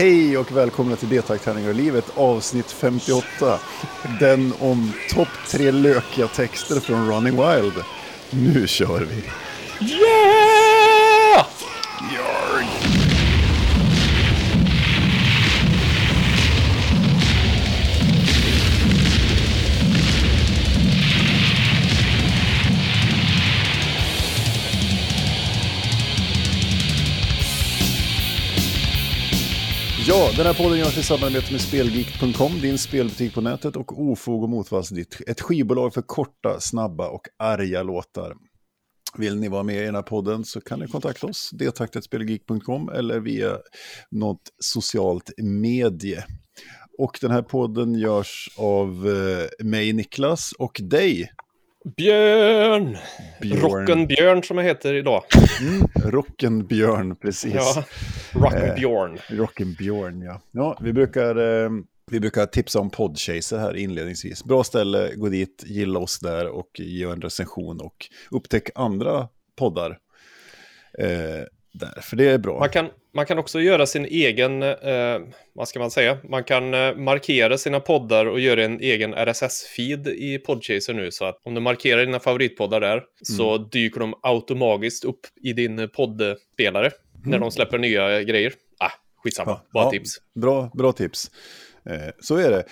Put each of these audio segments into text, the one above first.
Hej och välkomna till D-taktärningar och livet avsnitt 58. Den om topp tre lökiga texter från Running Wild. Nu kör vi! Yeah! Ja, den här podden görs i samarbete med Spelgeek.com, din spelbutik på nätet och Ofog och Motvalls, ditt, ett skivbolag för korta, snabba och arga låtar. Vill ni vara med i den här podden så kan ni kontakta oss, detaktetspelgeek.com eller via något socialt medie. Och den här podden görs av eh, mig, Niklas, och dig, Björn! Björn. Rocken Björn som jag heter idag. Mm, Rocken Björn, precis. Ja, Rocken Eh. Björn. Rocken Björn, ja. ja vi, brukar, eh, vi brukar tipsa om Podchaser här inledningsvis. Bra ställe, gå dit, gilla oss där och ge en recension och upptäck andra poddar. Eh, där, för det är bra. Man kan, man kan också göra sin egen, eh, vad ska man säga, man kan eh, markera sina poddar och göra en egen RSS-feed i Podchaser nu. Så att om du markerar dina favoritpoddar där så dyker de automatiskt upp i din poddspelare när de släpper nya grejer. Ah, skitsamma, Ja, bara ja, tips. Bra, bra tips. Eh, så är det.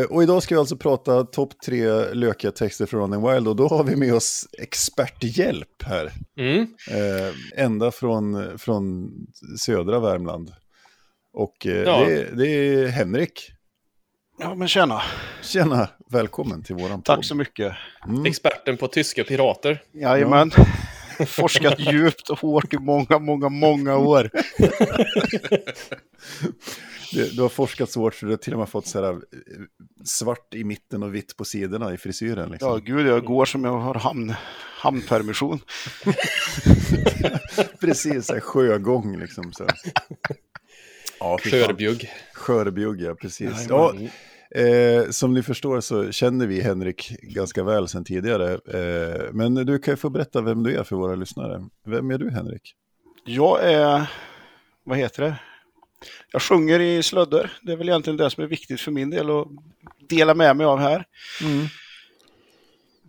Eh, och idag ska vi alltså prata topp tre lökiga texter från Running Wild och då har vi med oss experthjälp här. Mm. Eh, ända från, från södra Värmland. Och eh, Ja. det, det är Henrik. Ja, men tjena. Tjena, välkommen till våran Tack podd. så mycket. Mm. Experten på tyska pirater. Jajamän. Forskat djupt och hårt i många, många, många år. Du, du har forskat så hårt så du har till och med fått så här, eh, svart i mitten och vitt på sidorna i frisyren. Liksom. Ja, gud, jag går som jag har hamn, hamnpermission. Precis, så här, sjögång liksom. Så. Ja. Skörbjugg. Skörbjugg, ja precis. Jajamän. Ja, eh, som ni förstår så känner vi Henrik ganska väl sedan tidigare. Eh, men du kan ju få berätta vem du är för våra lyssnare. Vem är du Henrik? Jag är, vad heter det? Jag sjunger i slödder. Det är väl egentligen det som är viktigt för min del att dela med mig av här.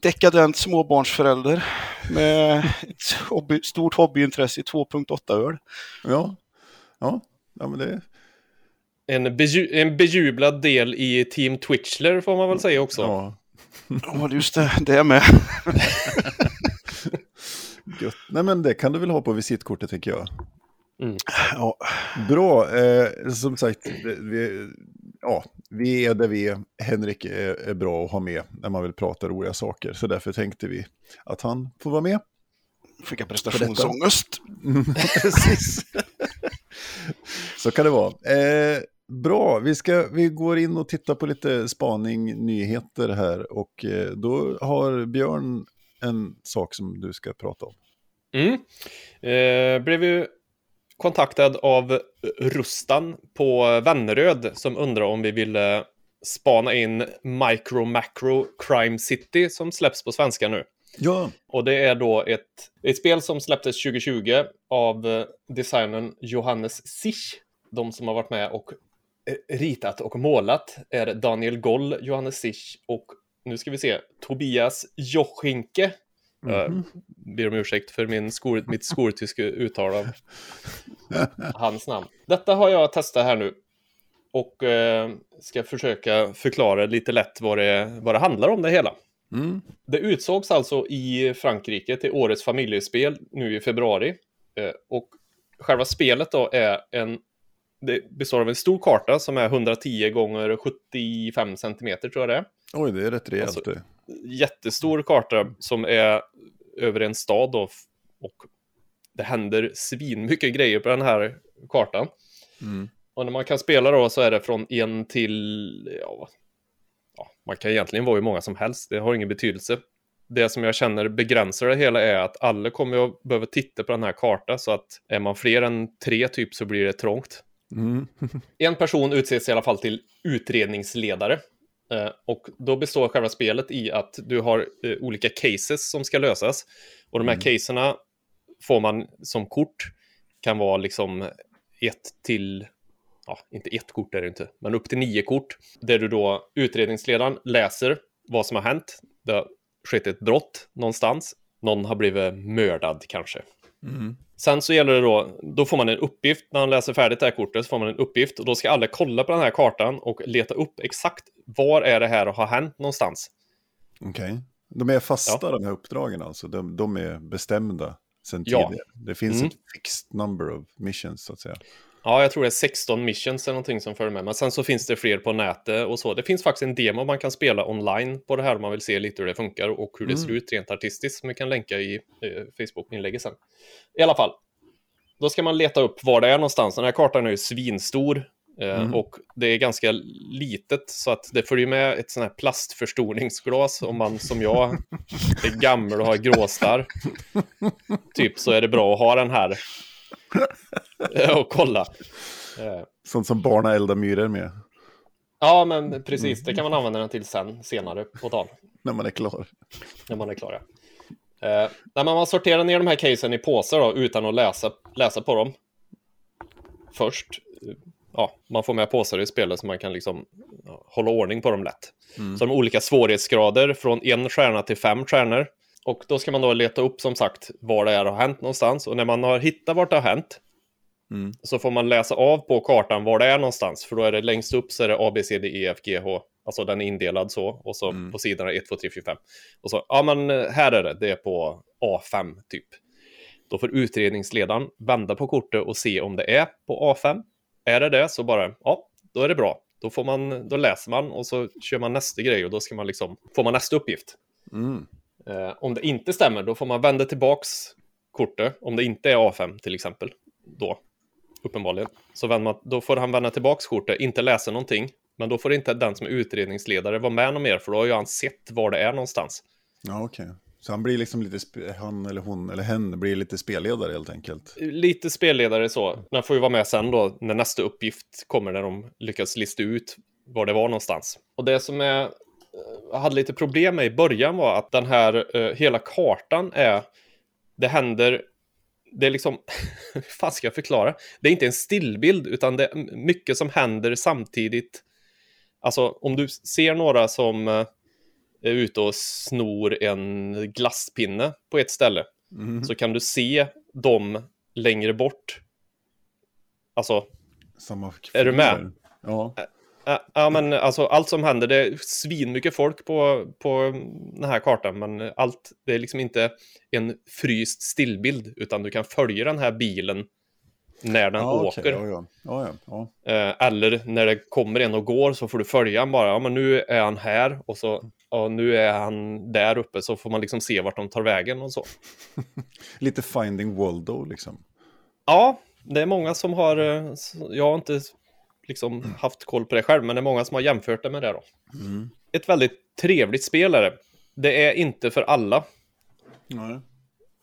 Dekadent småbarnsförälder med ett hobby, stort hobbyintresse i 2.8 öl. Ja, ja, ja men det En, beju- en bejublad del i Team Twitchler får man väl säga också. ja, Ja, just det, det är med. gött. Nej men det kan du väl ha på visitkortet tänker jag. Ja, Bra, eh, som sagt, vi, ja, vi är där vi är. Henrik är, är bra att ha med när man vill prata roliga saker. Så därför tänkte vi att han får vara med. fick jag prestationsångest. Mm, Precis. Så kan det vara. Eh, bra, vi, ska, vi går in och tittar på lite spaning, nyheter här. Och eh, då har Björn en sak som du ska prata om. Mm. Eh, blev ju kontaktad av Rustan på Vänneröd som undrar om vi ville spana in Micro Macro Crime City som släpps på svenska nu. Ja, Och det är då ett, ett spel som släpptes 2020 av eh, designern Johannes Sich. De som har varit med och ritat och målat är Daniel Goll, Johannes Sich och nu ska vi se, Tobias Jochinke. Jag ber om ursäkt för min skol, mitt skoltyska uttal av hans namn. Detta har jag testat här nu och eh, ska försöka förklara lite lätt vad det, vad det handlar om det hela. mm. Det utsågs alltså i Frankrike till årets familjespel nu i februari. Eh, och själva spelet då är en... Det består av en stor karta som är 110 gånger 75 centimeter tror jag det är. oj det är rätt rejält. Alltså-. Jättestor karta som är över en stad då. Och det händer svinmycket grejer på den här kartan. Mm. Och när man kan spela då så är det från en till, ja, ja, man kan egentligen vara hur många som helst, det har ingen betydelse. Det som jag känner begränsar det hela är att alla kommer att behöva titta på den här kartan så att är man fler än tre typ så blir det trångt. Mm. En person utses i alla fall till utredningsledare. Eh, och då består själva spelet i att du har eh, olika cases som ska lösas. Och de här caserna får man som kort. Kan vara liksom ett till ja, inte ett kort är det inte, men upp till nio kort, där du då, utredningsledaren läser vad som har hänt. Det har skett ett brott någonstans. Någon har blivit mördad kanske. Sen så gäller det då, då får man en uppgift, när man läser färdigt det här kortet så får man en uppgift och då ska alla kolla på den här kartan och leta upp exakt var är det här har hänt någonstans. Okej. De är fasta Ja. de här uppdragen alltså, de, de är bestämda sen Ja. tidigare. Det finns Mm. ett fixed number of missions så att säga. Ja, jag tror det är 16 missions eller någonting som följer med. Men sen så finns det fler på nätet och så. Det finns faktiskt en demo man kan spela online på det här om man vill se lite hur det funkar och hur det ser ut rent artistiskt som vi kan länka i eh, Facebook-inlägget sen. I alla fall, då ska man leta upp var det är någonstans. Den här kartan är ju svinstor eh, och det är ganska litet så att det följer med ett sånt här plastförstoringsglas om man som jag är gammal och har gråstarr. Typ så är det bra att ha den här och kolla. Eh, Sånt som barna eldar myror med Ja, men precis. Det kan man använda den till sen, senare på tal, när man är klar. när man är klar. Ja. Eh, när man sorterar ner de här casen i påsar då, utan att läsa, läsa på dem först. eh, Ja, man får med påsar i spelet så man kan liksom ja, hålla ordning på dem lätt. Så de olika svårighetsgrader från en stjärna till fem stjärnor. Och då ska man då leta upp som sagt var det är har hänt någonstans. Och när man har hittat vart det har hänt Mm. så får man läsa av på kartan var det är någonstans. För då är det längst upp så är det A, B, C, D, E, F, G, H. Alltså den är indelad så. Och så Mm. på sidorna 1, 2, 3, 4, 5. Och så, ja men eh, här är det, det är på A5 typ. Då får utredningsledaren vända på kortet och se om det är på A5. Är det det så bara, ja, då är det bra. Då, får man, då läser man och så kör man nästa grej och då ska man liksom, får man nästa uppgift. Mm. Eh, om det inte stämmer, då får man vända tillbaks kortet, om det inte är A5 till exempel, då, uppenbarligen. Så man, då får han vända tillbaks kortet, inte läsa någonting, men då får inte den som är utredningsledare vara med någon mer, för då har ju han sett var det är någonstans. Ja, okej. Så han blir liksom lite, han eller hon eller hen blir lite spelledare helt enkelt. Lite spelledare så, den får ju vara med sen då, när nästa uppgift kommer, när de lyckas lista ut var det var någonstans. Och det som är, eh, jag hade lite problem med i början var att den här, eh, hela kartan är, det händer, det är liksom, hur fan ska jag förklara? Det är inte en stillbild, utan det är mycket som händer samtidigt. Alltså, om du ser några som eh, är ute och snor en glasspinne på ett ställe, Mhm. så kan du se dem längre bort. Alltså, Är du med? Ja. Ja, ja, men alltså allt som händer, det är svinmycket folk på, på den här kartan, men allt, det är liksom inte en fryst stillbild, utan du kan följa den här bilen när den ja, åker. okej, Ja, ja. Eh, eller när det kommer en och går så får du följa han bara, ja men nu är han här och så, ja nu är han där uppe, så får man liksom se vart de tar vägen och så. Lite Finding Waldo liksom. Ja, det är många som har, eh, jag har inte liksom haft koll på det själv, men det är många som har jämfört det med det då. Ett väldigt trevligt spel är det. Det är inte för alla, Nej.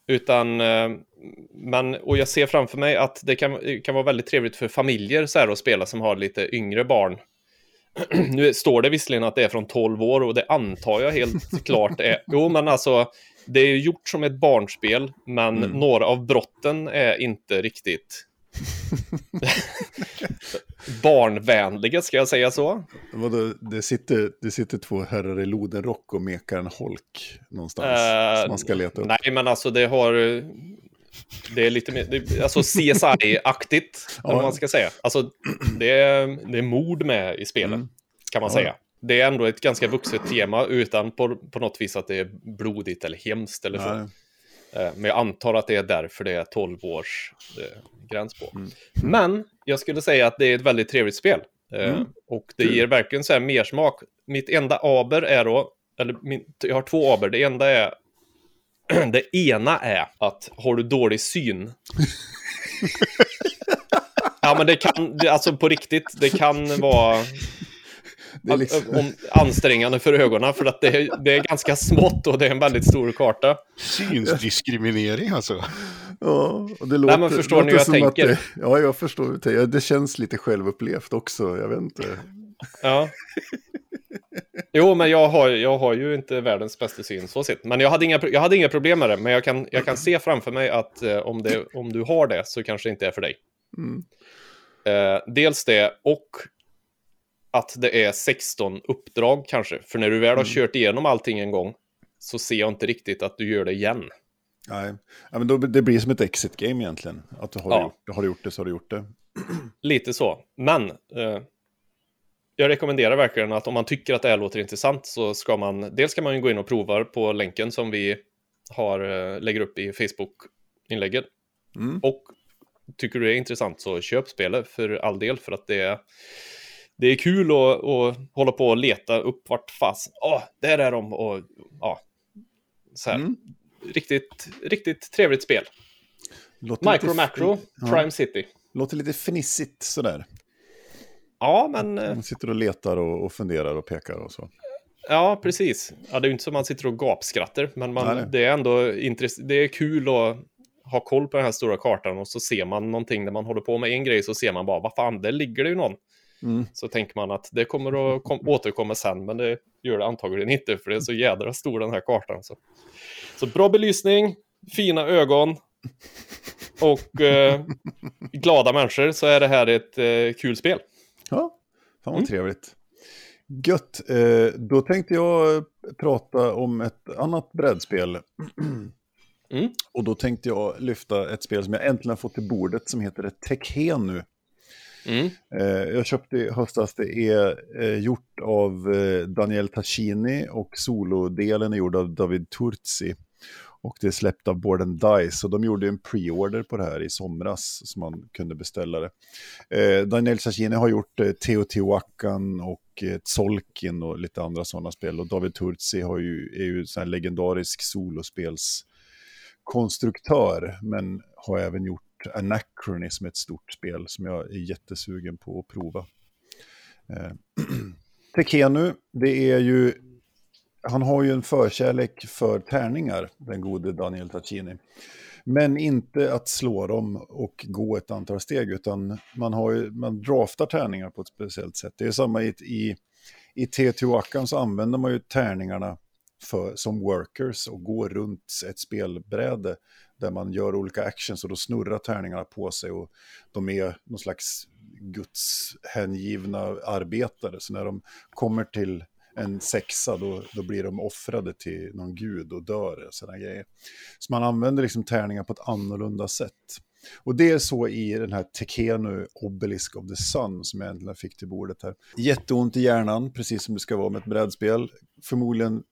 utan, eh, men, och jag ser framför mig att det kan, kan vara väldigt trevligt för familjer så här att spela som har lite yngre barn. nu står det visserligen att det är från 12 år och det antar jag helt klart är, jo men alltså, det är ju gjort som ett barnspel, men några av brotten är inte riktigt barnvänliga, ska jag säga så? Vadå, det, sitter, det sitter två herrar i lodenrock och mekar en holk någonstans. Eh, som man ska leta upp. Nej, men alltså det har... Det är lite mer, det, alltså CSI-aktigt, eller vad man ska säga. Alltså, det är, det är mord med i spelet, Mm. kan man Ja. säga. Det är ändå ett ganska vuxet tema, utan på, på något vis att det är blodigt eller hemskt eller så. Nej. Eh, Men jag antar att det är därför det är 12 års eh, gräns på. Mm. Men jag skulle säga att det är ett väldigt trevligt spel. Eh, Mm. Och det ger verkligen så här mer smak. Mitt enda aber är då, eller min, jag har två aber. Det enda är, det ena är att har du dålig syn. ja men det kan, det, alltså på riktigt, det kan vara är liksom, om, ansträngande för ögonen för att det är, det är ganska smått och det är en väldigt stor karta. Synsdiskriminering alltså. ja, och det låter, men förstår ni låter hur jag tänker? Det, ja, jag förstår. hur du tänker. Det känns lite självupplevt också. Jag vet inte. Ja. Jo, men jag har, jag har ju inte världens bästa syn så sett. Men jag hade, inga, jag hade inga problem med det. Men jag kan, jag kan se framför mig att eh, om, det, om du har det så kanske det inte är för dig. Eh, dels det och att det är 16 uppdrag kanske. För när du väl har Mm. kört igenom allting en gång så ser jag inte riktigt att du gör det igen. Nej, ja, men då, det blir som ett exit game egentligen. Att du har, Ja. gjort, har du gjort det så har du gjort det. Lite så. Men eh, jag rekommenderar verkligen att om man tycker att det här låter intressant så ska man, dels kan man ju gå in och prova på länken som vi har, eh, lägger upp i Facebook-inlägget. Mm. Och tycker du det är intressant så köp spelet för all del för att det är, det är kul att, att hålla på och leta upp vart fast. Åh, där är de och ja, så här. Mm. Riktigt, riktigt trevligt spel. Låter Micro Macro, ja, Prime City. Låter lite fnissigt sådär. Ja, men eh, Man sitter och letar och, och funderar och pekar och så. Ja, precis. Ja, det är ju inte som man sitter och gapskrattar, men man, nej. det är ändå intress- det är kul att ha koll på den här stora kartan och så ser man någonting när man håller på med en grej så ser man bara, vad fan, där ligger det ju någon. Mm. Så tänker man att det kommer att kom- återkomma sen, men det gör det antagligen inte, för det är så jädra stor den här kartan. Så, så bra belysning, fina ögon och eh, glada människor så är det här ett eh, kul spel. Ja, fan vad Mm. trevligt. Gött, eh, då tänkte jag prata om ett annat brädspel. Mm. Och då tänkte jag lyfta ett spel som jag äntligen har fått till bordet som heter Tekhenu. Mm. Eh, jag köpte i höstas, det är eh, gjort av eh, Daniel Tacchini och solodelen är gjord av David Turzi. Och det är släppt av Board and Dice och de gjorde en pre-order på det här i somras så man kunde beställa det. Eh, Daniel Tacchini har gjort eh, Teotihuacan och eh, Tzolkin och lite andra sådana spel och David Turzi har ju, är ju en legendarisk solospelskonstruktör men har även gjort Anachrony som är ett stort spel som jag är jättesugen på att prova. Eh, Tekenu, det är ju, han har ju en förkärlek för tärningar, den gode Daniel Tacchini. Men inte att slå dem och gå ett antal steg, utan man, har ju, man draftar tärningar på ett speciellt sätt. Det är samma i, i, i Teotihuacan så använder man ju tärningarna för, som workers och går runt ett spelbräde där man gör olika actions och då snurrar tärningarna på sig och de är någon slags gudshängivna arbetare. Så när de kommer till en sexa då, då blir de offrade till någon gud och dör Såna grejer. Så man använder liksom tärningar på ett annorlunda sätt. Och det är så i den här Tekenu Obelisk of the Sun som jag äntligen fick till bordet här. Jätteont i hjärnan, precis som det ska vara med ett brädspel. Förmodligen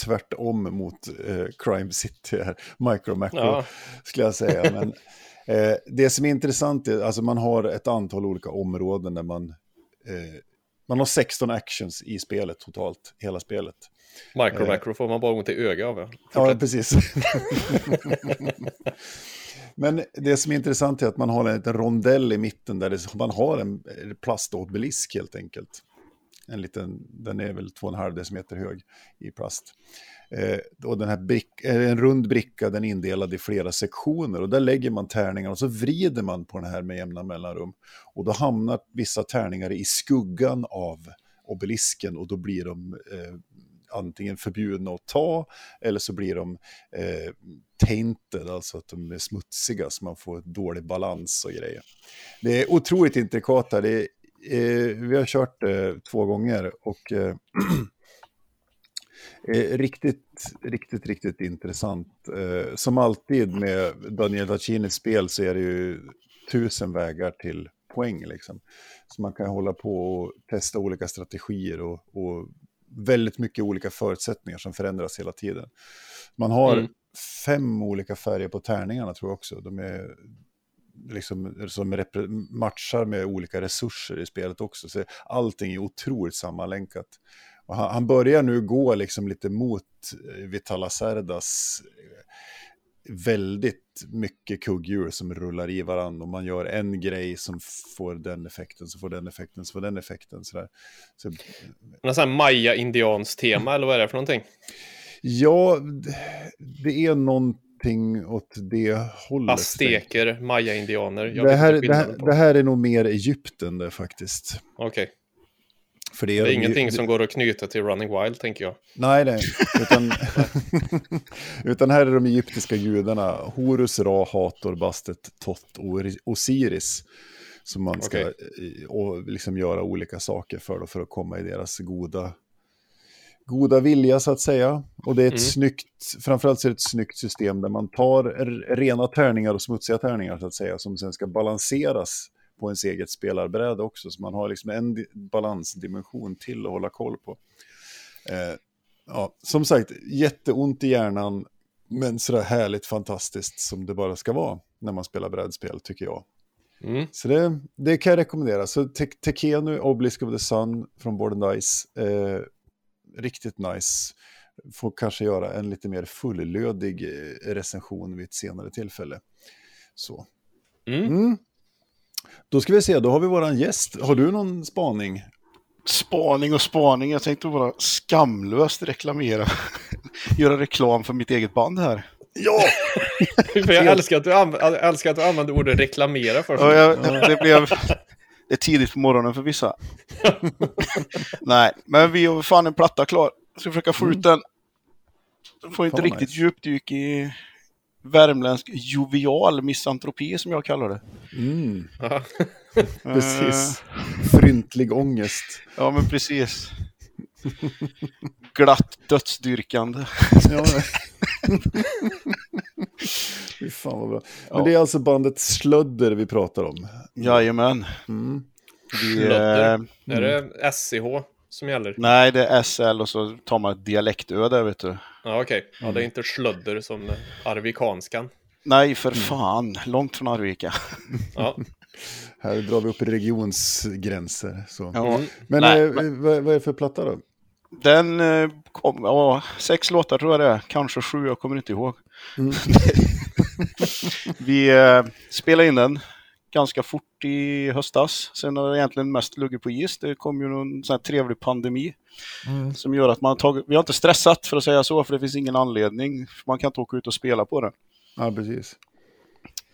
tvärtom mot eh, Crime City, här. Micro Macro, Ja. skulle jag säga. Men eh, det som är intressant är, alltså man har ett antal olika områden där man, eh, man har 16 actions i spelet totalt, hela spelet. Micro Eh. Macro får man bara ont i ögat av. ja. Precis. Men det som är intressant är att man har en liten rondell i mitten där det, man har en plastobelisk helt enkelt. En liten, den är väl 2,5 decimeter hög i plast. Eh, och den här brick, eh, en rund bricka, den är indelad i flera sektioner och där lägger man tärningar och så vrider man på den här med jämna mellanrum. Och då hamnar vissa tärningar i skuggan av obelisken och då blir de eh, antingen förbjudna att ta eller så blir de eh, tainted, alltså att de är smutsiga så man får dålig balans och grejer. Det är otroligt intrikat här. Det är, eh, vi har kört det två gånger och eh, eh, riktigt, riktigt, riktigt intressant. Eh, som alltid med Daniel Tacchinis spel så är det ju tusen vägar till poäng liksom. Så man kan hålla på och testa olika strategier och, och väldigt mycket olika förutsättningar som förändras hela tiden. Man har Mm. fem olika färger på tärningarna tror jag också. De är liksom, som repre- matchar med olika resurser i spelet också. Så allting är otroligt sammanlänkat. Och han, han börjar nu gå liksom lite mot eh, Vitala Cerdas eh, väldigt mycket kugghjul som rullar i varandra och man gör en grej som får den effekten, så får den effekten, så får den effekten. Sådär. Så, Någon sån här maya-indians tema, eller vad är det för någonting? ja, det är någonting åt det hållet. Azteker, maya-indianer. Det här, det, här, det här är nog mer Egypten det faktiskt. Okej. För det Det är, är de- ingenting det- som går att knyta till Running Wild, tänker jag. Nej, nej. Utan, utan här är de egyptiska gudarna Horus, Ra, Hator, Bastet, Tot och Osiris. Som man ska eh, och liksom göra olika saker för, då, för att komma i deras goda, goda vilja så att säga. Och det är ett Mm. snyggt, framförallt så är det ett snyggt system där man tar rena tärningar och smutsiga tärningar så att säga, som sen ska balanseras på ens eget spelarbräde också. Så man har liksom en di- balansdimension till att hålla koll på. Eh, ja, som sagt, jätteont i hjärnan, men sådär härligt fantastiskt som det bara ska vara när man spelar brädspel, tycker jag. Mm. Så det, det kan jag rekommendera. Så Te- Tekenu, Obelisk of the Sun från Board and Dice. Eh, riktigt nice. Får kanske göra en lite mer fullödig eh, recension vid ett senare tillfälle. Så. Mm. Mm. Då ska vi se, då har vi våran gäst. Har du någon spaning? Spaning och spaning. Jag tänkte bara skamlöst reklamera. Göra reklam för mitt eget band här. Ja! För jag älskar att, du älskar att du använder ordet reklamera först. Ja, jag, det blev... Det är tidigt på morgonen för vissa. Nej, men vi har fan en platta klar. Ska försöka få ut den. Få ett Fan, riktigt nice. djupdyk i värmländsk jovial misantropi som jag kallar det. Mm, precis. Fryntlig ångest. Eh, ja, men precis. Glatt dödsdyrkande. Fy fan vad bra. Men Ja. det är alltså bandet Slödder vi pratar om. Jajamän. Mm. Slödder. eh, Är det SCH som gäller? nej, det är SL och så tar man ett dialektö där, vet du. Ja, okej. Ja, det är inte slödder som arvikanskan. Nej, för fan. Långt från Arvika. Ja. Här drar vi upp regionsgränser. Så. Ja. Mm. Men Nej, eh, vad, vad är det för platta då? Den eh, kom, ja, sex låtar tror jag det är, kanske sju, jag kommer inte ihåg. Mm. Vi eh, spelade in den ganska fort i höstas. Sen har det egentligen mest luggit på is. Det kom ju någon sån här trevlig pandemi som gör att man har tagit, vi har inte stressat för att säga så, för det finns ingen anledning. Man kan inte åka ut och spela på den. Ja, precis.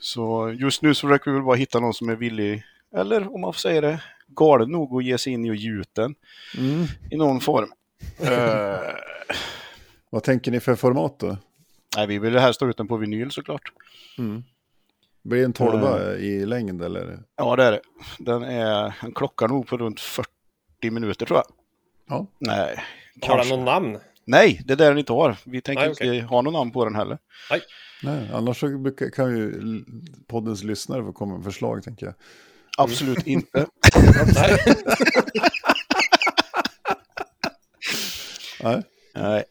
Så just nu så försöker vi väl bara hitta någon som är villig, eller om man får säga det, galen nog att ge sig in i och ge ut den Mm. i någon form. Eh, Vad tänker ni för format då? Nej, vi vill helst ha ut den på vinyl såklart. Blir det en tolva i längd eller? Ja, det är det. Den är, en klockar nog på runt 40 minuter tror jag. Ja. Nej, Har den någon namn? Nej, det är det den inte har. Vi tänker Nej, okej. inte ha någon namn på den heller. Nej, annars så brukar, kan ju poddens lyssnare få komma med förslag tänker jag. Absolut inte. Nej.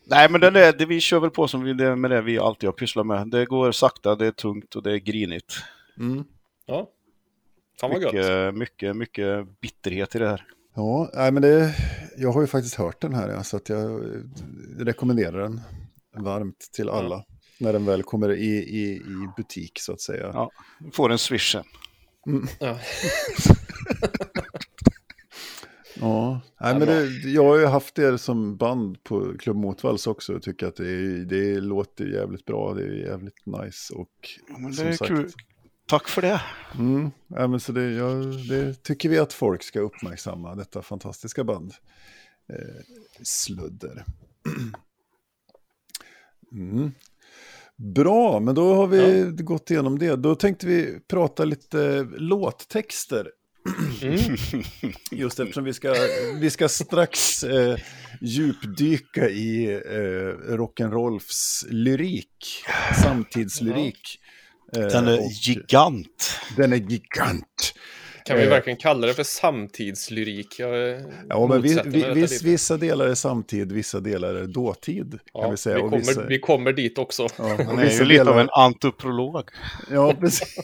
Nej. Men den är, det, vi kör väl på som vi, det med det vi alltid har pysslat med. Det går sakta, det är tungt och det är grinigt. Mm. Ja. Fan vad gött. Mycket, mycket, mycket bitterhet i det här. Ja, nej, men det, jag har ju faktiskt hört den här, ja, så att jag rekommenderar den varmt till alla. När den väl kommer i, i, i butik så att säga. Ja. Får en swish sen. Ja. Ja, nej, men det, jag har ju haft er som band på Klubb Motvalls också och tycker att det, det låter jävligt bra, det är jävligt nice och Ja, men det som är sagt, kul. Tack för det. Mm, ja, men så det, ja, det tycker vi att folk ska uppmärksamma, detta fantastiska band. Eh, sludder. Mm. Bra, men då har vi gått igenom det. Då tänkte vi prata lite låttexter. Mm. Just eftersom vi ska, vi ska strax eh, djupdyka i eh, rock'n'rolls lyrik, samtidslyrik. Eh, Den är och gigant. den är gigant. Kan vi Eh. verkligen kalla det för samtidslyrik? Ja, men vi, vi, viss, vissa delar är samtid, vissa delar är dåtid. Kan Ja, vi säga. vi, kommer, vissa, vi kommer dit också. ja, Han är ju lite av delar- en antropolog. Ja, precis.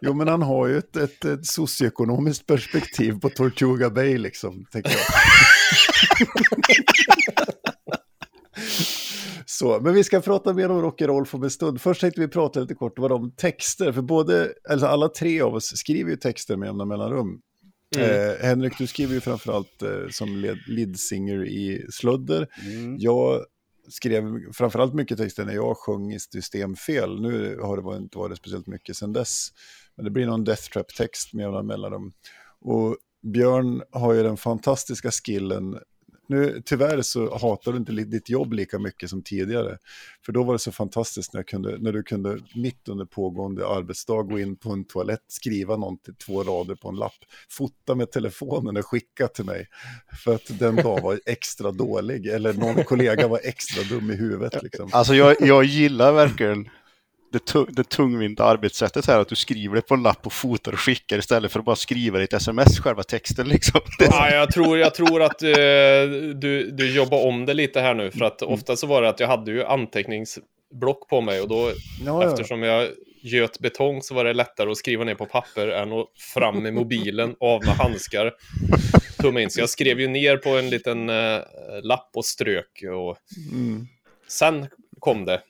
Jo, men han har ju ett, ett, ett socioekonomiskt perspektiv på Tortuga Bay, liksom, tänker jag. Så, men vi ska prata mer om rock'n'roll om en stund. Först tänkte vi prata lite kort om texter, för både, alltså alla tre av oss skriver ju texter med jämna mellanrum. Mm. Eh, Henrik, du skriver ju framförallt eh, som led, lead singer i Slödder. Mm. Jag skrev framförallt mycket texter när jag sjöng i systemfel. Nu har det varit- inte varit speciellt mycket sedan dess. Men det blir någon Death Trap-text med jämna mellanrum. Och Björn har ju den fantastiska skillen nu, tyvärr så hatar du inte ditt jobb lika mycket som tidigare. För då var det så fantastiskt när, kunde, när du kunde mitt under pågående arbetsdag gå in på en toalett, skriva någonting, två rader på en lapp, fota med telefonen och skicka till mig. För att den dag var extra dålig, eller någon kollega var extra dum i huvudet. Liksom. Alltså jag, jag gillar verkligen det, det tungvinta arbetssättet här, att du skriver det på en lapp och fotar och skickar istället för att bara skriva i ett sms, själva texten liksom. Ja, jag tror, jag tror att uh, du, du jobbar om det lite här nu, för att mm. ofta så var det att jag hade ju anteckningsblock på mig och då, ja, eftersom jag göt betong så var det lättare att skriva ner på papper än att fram med mobilen, av med handskar, tumma in. Så jag skrev ju ner på en liten uh, lapp och strök och mm. sen kom det.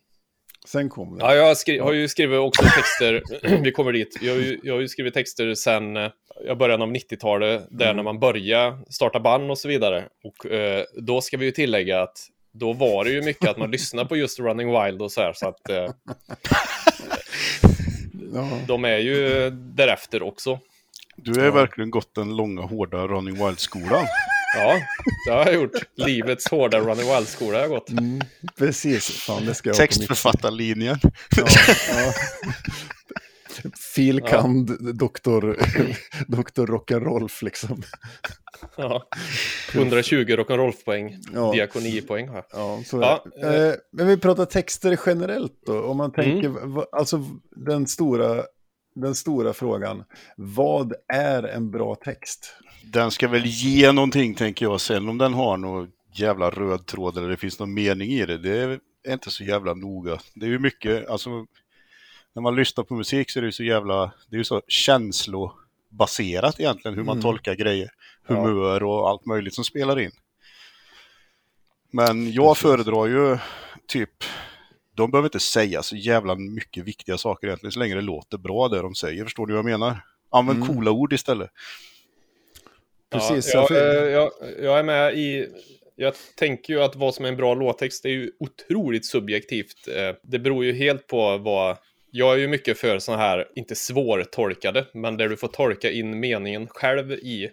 Sen kom det. Ja, jag skri- har ju skrivit också texter, vi kommer dit, jag har, ju, jag har ju skrivit texter sen eh, början av 90-talet, där mm. när man började starta band och så vidare. Och eh, då ska vi ju tillägga att då var det ju mycket att man lyssnade på just Running Wild och så här, så att eh, de är ju därefter också. Du har ja. verkligen gått den långa, hårda Running Wild-skolan. Ja, det har jag gjort. Livets hårda Running Wild-skola har jag gått. Mm, precis. Fan, det ska jag Textförfattarlinjen. Ja, ja. Filkand, ja. doktor, doktor Rock'n'Rolf liksom. Ja, 120 rock'n'roll-poäng, ja. diakonipoäng har Ja, så ja. Eh, men vi pratar texter generellt då, om man tänker, mm. alltså den stora, den stora frågan, vad är en bra text? Den ska väl ge någonting tänker jag. Sen om den har någon jävla röd tråd eller det finns någon mening i det, det är inte så jävla noga. Det är ju mycket, alltså när man lyssnar på musik så är det ju så jävla, det är ju så känslobaserat egentligen hur man mm. tolkar grejer. Humör och allt möjligt som spelar in. Men jag föredrar ju typ, de behöver inte säga så jävla mycket viktiga saker egentligen så länge det låter bra det de säger. Förstår du vad jag menar? Använd mm. coola ord istället. Precis. Ja, jag, jag, jag, är med i... Jag tänker ju att vad som är en bra låttext är ju otroligt subjektivt. Eh, det beror ju helt på vad... Jag är ju mycket för sådana här, inte svårtolkade, men där du får tolka in meningen själv i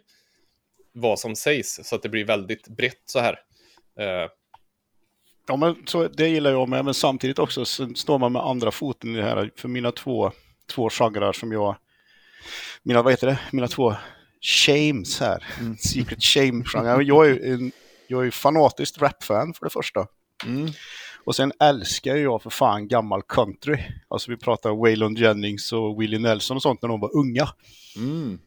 vad som sägs, så att det blir väldigt brett så här. Eh, ja, men så, det gillar jag med, men samtidigt också så står man med andra foten i det här. För mina två, två genrer som jag, mina, vad heter det, mina två shames här. Mm. Secret shame-genren. Jag är ju jag är fanatiskt rap-fan för det första. Mm. Och sen älskar jag för fan gammal country. Alltså vi pratar Waylon Jennings och Willie Nelson och sånt när de var unga. Mm.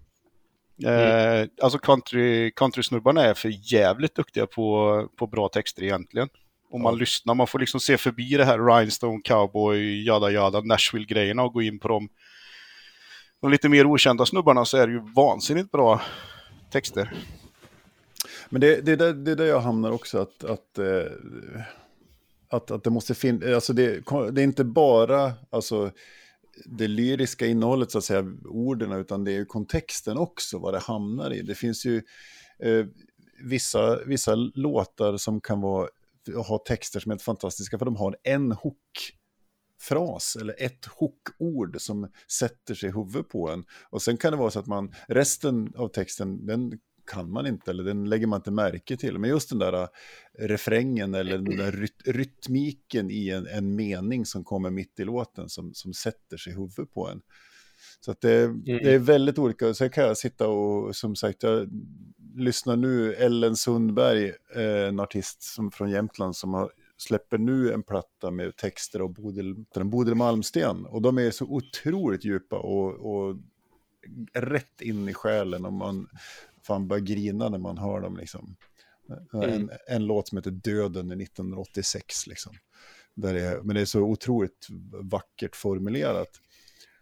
Eh, alltså country, countrysnubbarna är för jävligt duktiga på, på bra texter egentligen. Om man ja. lyssnar, man får liksom se förbi det här Rhinestone Cowboy, jada jada, Nashville-grejerna och gå in på dem de lite mer okända snubbarna så är det ju vansinnigt bra texter. Men det, det, det, det är där jag hamnar också, att, att, eh, att, att det måste finnas, alltså det, det är inte bara alltså, det lyriska innehållet, så att säga, orden, utan det är ju kontexten också, vad det hamnar i. Det finns ju eh, vissa, vissa låtar som kan vara, ha texter som är fantastiska, för de har en hook fras eller ett hookord som sätter sig i huvudet på en. Och sen kan det vara så att man, resten av texten, den kan man inte eller den lägger man inte märke till. Men just den där äh, refrängen eller den där ryt rytmiken i en, en, mening som kommer mitt i låten som, som sätter sig i huvudet på en. Så att det, mm. det är väldigt olika. Sen kan jag sitta och, som sagt, jag lyssnar nu, Ellen Sundberg, eh, en artist som, från Jämtland som har släpper nu en platta med texter av Bodil, Bodil Malmsten. Och de är så otroligt djupa och, och rätt in i själen. Och man fan börjar grina när man hör dem. Liksom. Mm. En, en låt som heter Döden 1986. Liksom. Där är, men det är så otroligt vackert formulerat.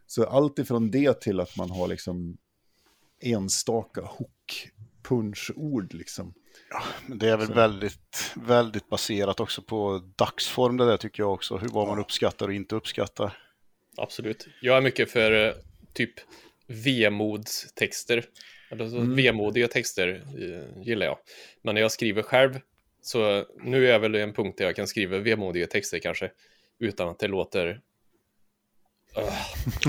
Så allt ifrån det till att man har liksom enstaka hook punchord liksom. Ja, men det är väl väldigt, väldigt baserat också på dagsform det där tycker jag också. Hur vad man uppskattar och inte uppskattar. Absolut. Jag är mycket för eh, typ vemodstexter. Alltså, mm. Vemodiga texter eh, gillar jag. Men när jag skriver själv så nu är jag väl i en punkt där jag kan skriva vemodiga texter kanske utan att det låter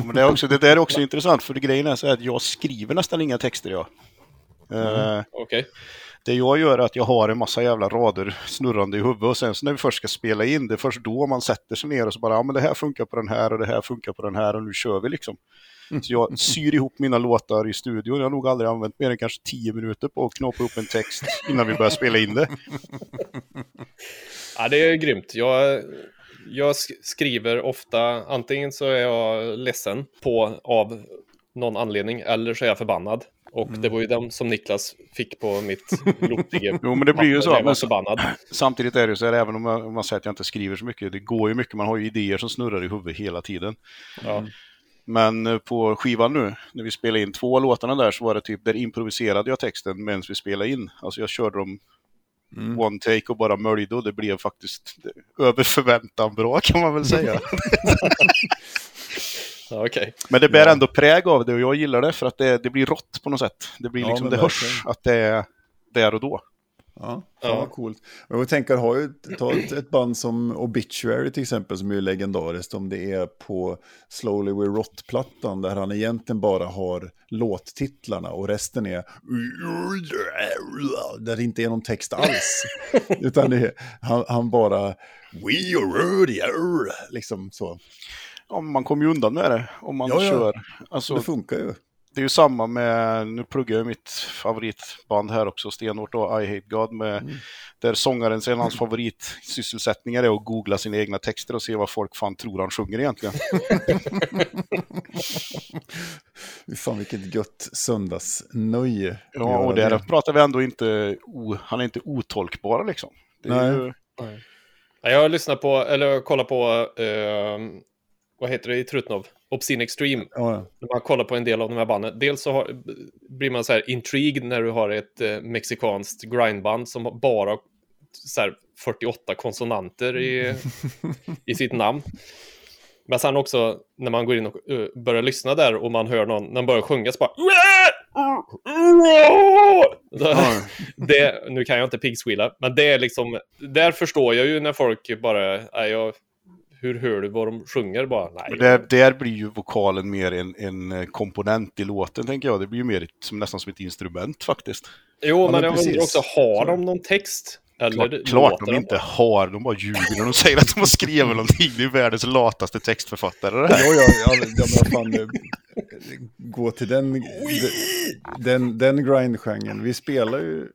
Men det, är också, det där är också intressant för grejen är så att jag skriver nästan inga texter jag. Eh, Okej. Det jag gör är att jag har en massa jävla rader snurrande i huvudet och sen så när vi först ska spela in, det är först då man sätter sig ner och så bara, ja men det här funkar på den här och det här funkar på den här och nu kör vi liksom. Så jag syr ihop mina låtar i studion. Jag har nog aldrig använt mer än kanske tio minuter på att knåpa upp en text innan vi börjar spela in det. Ja, det är grymt. Jag, jag sk- skriver ofta, antingen så är jag ledsen på av någon anledning, eller så är jag förbannad. Och det var ju dem som Niklas fick på mitt lortiga Jo, men det blir ju så. Jag Men förbannad. Samtidigt är det ju så här, även om man, om man säger att jag inte skriver så mycket, det går ju mycket, man har ju idéer som snurrar i huvudet hela tiden. Ja. Men eh, på skivan nu, när vi spelade in två låtarna där, så var det typ, där improviserade jag texten medan vi spelade in. Alltså jag körde dem one take och bara möljde och det blev faktiskt över förväntan bra kan man väl säga. Ja, Okej. Men det bär Ja. ändå präg av det och jag gillar det för att det, det blir rått på något sätt. Det blir Ja, liksom, men det hörs att det är där och då. Ja, fan Ja. vad coolt. Och jag tänker, har ju ta ett, ett band som Obituary till exempel, som är ju legendariskt, om det är på Slowly We Rot-plattan, där han egentligen bara har låttitlarna och resten är där det inte är någon text alls. Utan det är, han, han bara We are ready, liksom så. Ja, men man kommer ju undan med det om man Ja, ja. kör. Alltså, Det funkar ju. Det är ju samma med, nu pluggar jag mitt favoritband här också, stenhårt då, I Hate God, med, Mm. där sångaren säger hans favoritsysselsättningar är att googla sina egna texter och se vad folk fan tror han sjunger egentligen. Fan vilket gött söndagsnöje. Ja, och där pratar vi ändå inte, o, han är inte otolkbar liksom. Det är Nej. ju, Ja, Jag har lyssnat på, eller kollat på, eh, vad heter det i Trutnov? Obscene Extreme. Ja, När man kollar på en del av de här banden. Dels så har, blir man så här intrigued när du har ett eh, mexikanskt grindband som bara så här 48 konsonanter i, i sitt namn. Men sen också när man går in och eh, börjar lyssna där och man hör någon, när man börjar sjunga så bara... Det, nu kan jag inte pigsqueala, men det är liksom, där förstår jag ju när folk bara, nej, jag, hur hör du vad de sjunger bara? Nej, där, där blir ju vokalen mer en, en eh, komponent i låten, tänker jag. Det blir ju mer ett, som, nästan som ett instrument faktiskt. Jo, Ja, men, men jag undrar också, har de någon text? Eller Klart, klart de inte har, de bara ljuger när de säger att de har skrivit någonting. Det är världens lataste textförfattare det Ja, här. ja, ja, ja men fan, eh, gå till den, den, den grindgenren. Vi spelar ju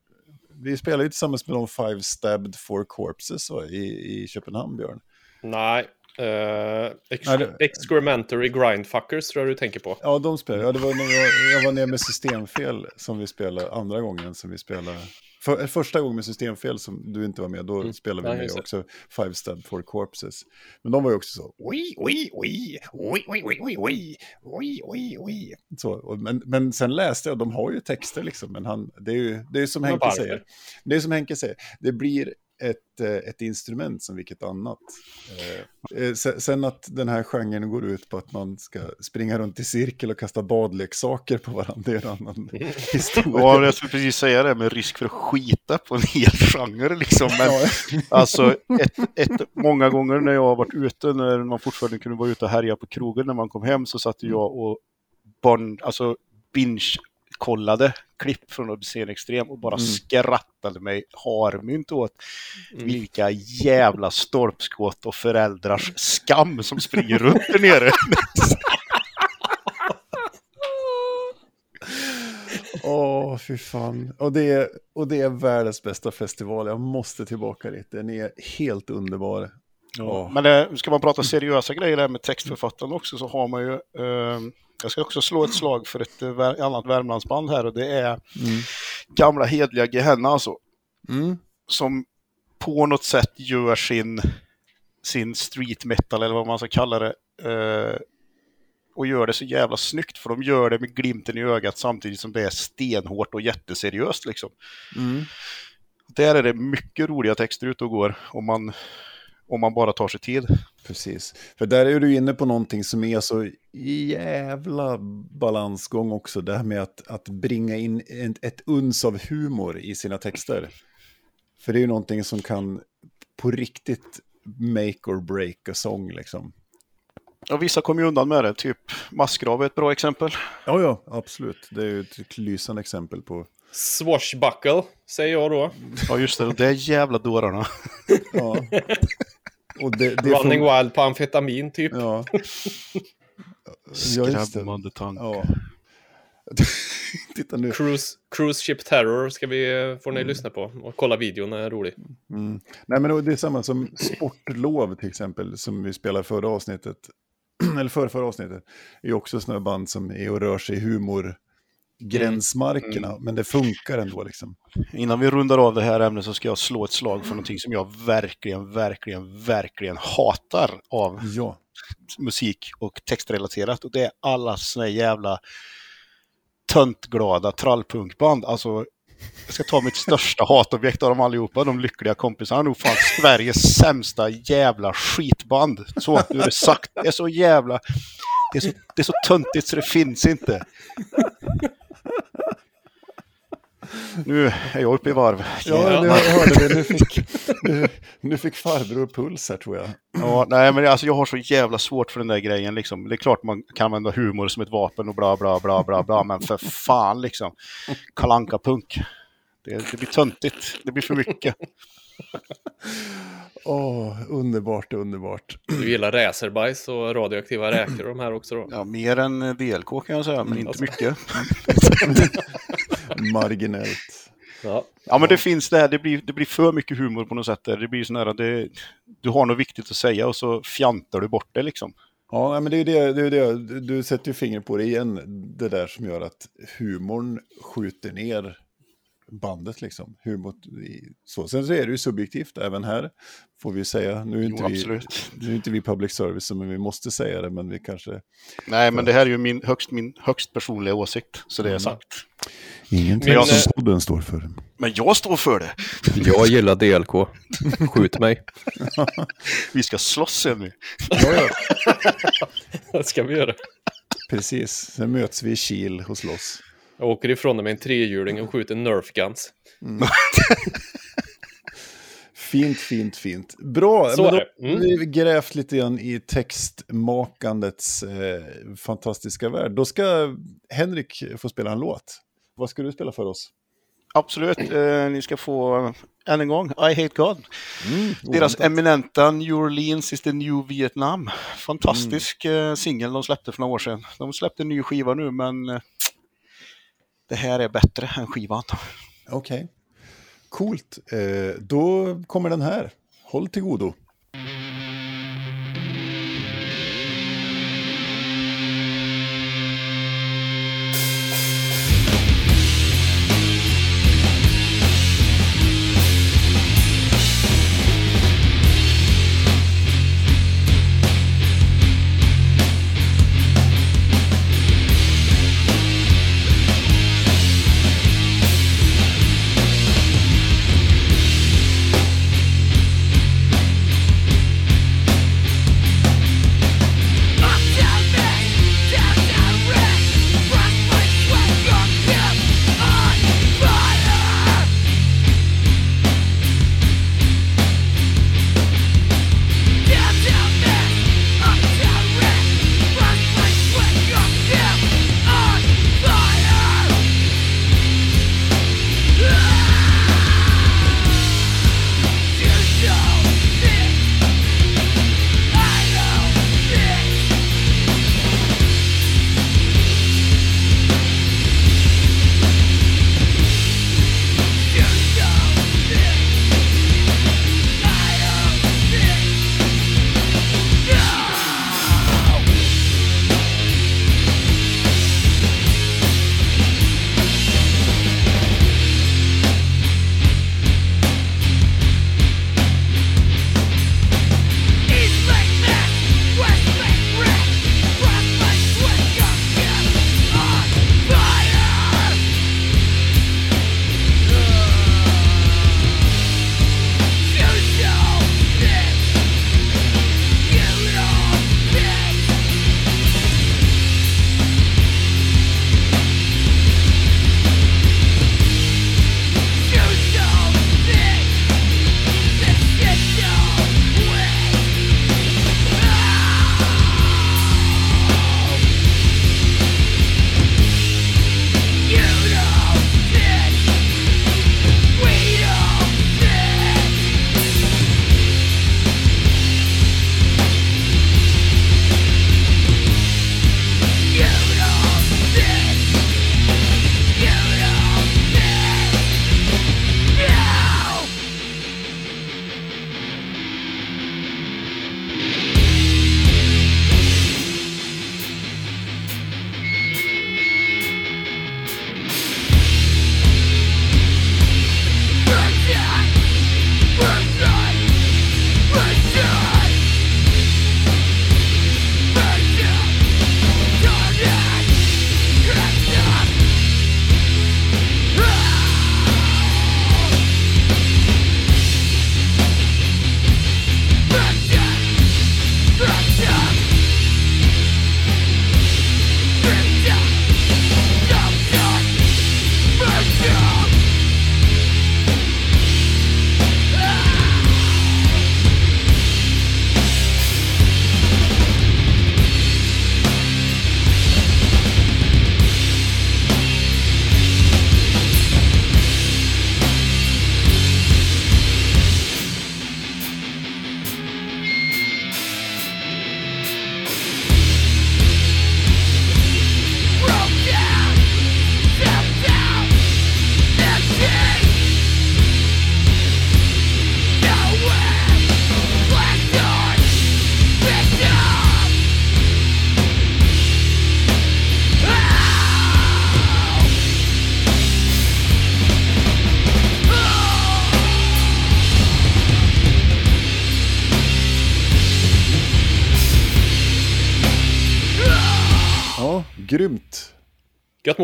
vi spelar ju tillsammans med de Five Stabbed Four Corpses så, i, i Köpenhamn, Björn. Nej. Uh, ex Nej, det- Excrementary grindfuckers tror jag du tänker på. Ja, de spelar. Ja, det var när jag, jag var nere med systemfel som vi spelade andra gången som vi spelade. För, första gången med systemfel som du inte var med, då spelade vi Ja, med också Five Stabbed Four Corpses. Men de var ju också så, och, men, men sen läste jag, de har ju texter liksom, men han, det är ju det är som Henke säger. Det är som Henke säger, det blir ett, eh, ett instrument som vilket annat. Eh, eh, se- Sen att den här genren går ut på att man ska springa runt i cirkel och kasta badleksaker på varandra, det är en annan historia. Ja, jag skulle precis säga det med risk för att skita på en hel genre liksom. Men Ja. alltså, ett, ett, många gånger när jag har varit ute, när man fortfarande kunde vara ute och härja på krogen, när man kom hem så satt Mm. jag och barn, alltså binge-kollade klipp från Obscene Extrem och bara Mm. skrattade mig harmynt åt vilka jävla stolpskott och föräldrars skam som springer runt där nere. Åh, fy fan. Och det, är, och det är världens bästa festival. Jag måste tillbaka dit. Den är helt underbar. Ja. Men eh, ska man prata seriösa grejer där med textförfattaren också så har man ju... Eh, jag ska också slå ett slag för ett eh, annat Värmlandsband här och det är Mm. gamla hedliga Gehenna alltså. Mm. Som på något sätt gör sin, sin street metal eller vad man ska kalla det. Eh, och gör det så jävla snyggt för de gör det med glimten i ögat samtidigt som det är stenhårt och jätteseriöst liksom. Mm. Där är det mycket roliga texter ute och går om man, om man bara tar sig tid. Precis. För där är du inne på någonting som är så jävla balansgång också. Det här med att, att bringa in ett, ett uns av humor i sina texter. För det är ju någonting som kan på riktigt make or break a sång liksom. Och vissa kommer ju undan med det, typ Massgrav är ett bra exempel. Ja, ja, absolut. Det är ju ett lysande exempel på... Swashbuckle, säger jag då. Ja, just det. Det är jävla dårarna. Ja. Och det, det Running får- wild på amfetamin, typ. Ja. Skrämmande tanke. Ja. Titta nu. Cruise, Cruise Ship Terror ska vi, får ni lyssna på. Och kolla videon, den är rolig. Mm. Nej, men det är samma som sportlov till exempel, som vi spelade förra avsnittet. Eller förra, förra avsnittet. är också sådana band som är och rör sig i humorgränsmarkerna. Men det funkar ändå liksom. Innan vi rundar av det här ämnet så ska jag slå ett slag för någonting som jag verkligen, verkligen, verkligen hatar av Ja. musik och textrelaterat. Och det är alla såna jävla töntglada trallpunkband. Alltså, jag ska ta mitt största hatobjekt av dem allihopa, de lyckliga kompisarna. Nog fan Sveriges sämsta jävla skitband. Så, nu är det sagt. Det är så jävla... Det är så, det är så töntigt så det finns inte. Nu är jag uppe i varv. Ja, nu hörde vi. Nu fick, nu, nu fick farbror puls här tror jag. Ja, nej, men alltså, jag har så jävla svårt för den där grejen. Liksom. Det är klart man kan använda humor som ett vapen och bla bla bla bla bla, men för fan liksom. kalanka punk det, det blir töntigt. Det blir för mycket. Åh, underbart, underbart. Du gillar racerbajs och radioaktiva räkor och de här också då? Ja, mer än DLK kan jag säga, men inte alltså. mycket. Marginellt. Ja. Ja, men det finns det här, det blir, det blir för mycket humor på något sätt. Där. Det blir sån här, det, du har något viktigt att säga och så fjantar du bort det liksom. Ja, men det är det, det, är det. Du sätter ju fingret på det igen. Det där som gör att humorn skjuter ner bandet liksom. Humor, så. Sen så är det ju subjektivt även här, får vi säga. Nu är inte, Jo, vi, absolut. nu är inte vi public service, men vi måste säga det, men vi kanske... Nej, men det här är ju min högst, min högst personliga åsikt, så det är sagt. Ingenting Men, som eh, podden står för. Men jag står för det. Jag gillar DLK. Skjut mig. Vi ska slåss nu. Ja, ja, Det ska vi göra. precis. Sen möts vi i Kil och slåss. Jag åker ifrån det med en trehjuling och skjuter Nerf Guns. Fint, fint, fint. Bra, Så men då. Mm. har vi grävt lite grann i textmakandets eh, fantastiska värld. Då ska Henrik få spela en låt. Vad ska du spela för oss? Absolut, eh, ni ska få eh, än en gång I Hate God. Mm, Deras eminenta New Orleans is the new Vietnam. Fantastisk eh, singel de släppte för några år sedan. De släppte en ny skiva nu men eh, det här är bättre än skivan. Okej. Coolt. Eh, då kommer den här. Håll till godo.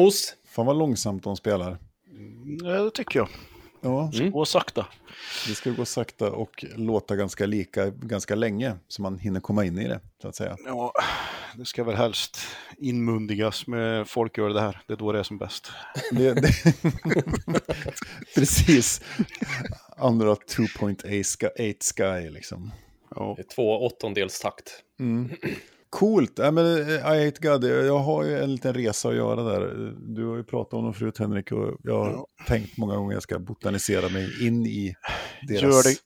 Mos! Fan vad långsamt de spelar. Ja, det tycker jag. Ja, Mm. Gå sakta. det ska gå sakta och låta ganska lika ganska länge. Så man hinner komma in i det, så att säga. Ja, det ska väl helst inmundigas med folköl det här. Det är då det är som bäst. Det, det... Precis. Andra 2.8 sky liksom. Ja. Det är två åttondels takt. Mm. Coolt. Ja, men, eh, I hate God, jag har ju en liten resa att göra där. Du har ju pratat om dem förut Henrik och jag har Ja. tänkt många gånger att jag ska botanisera mig in i deras Gör det,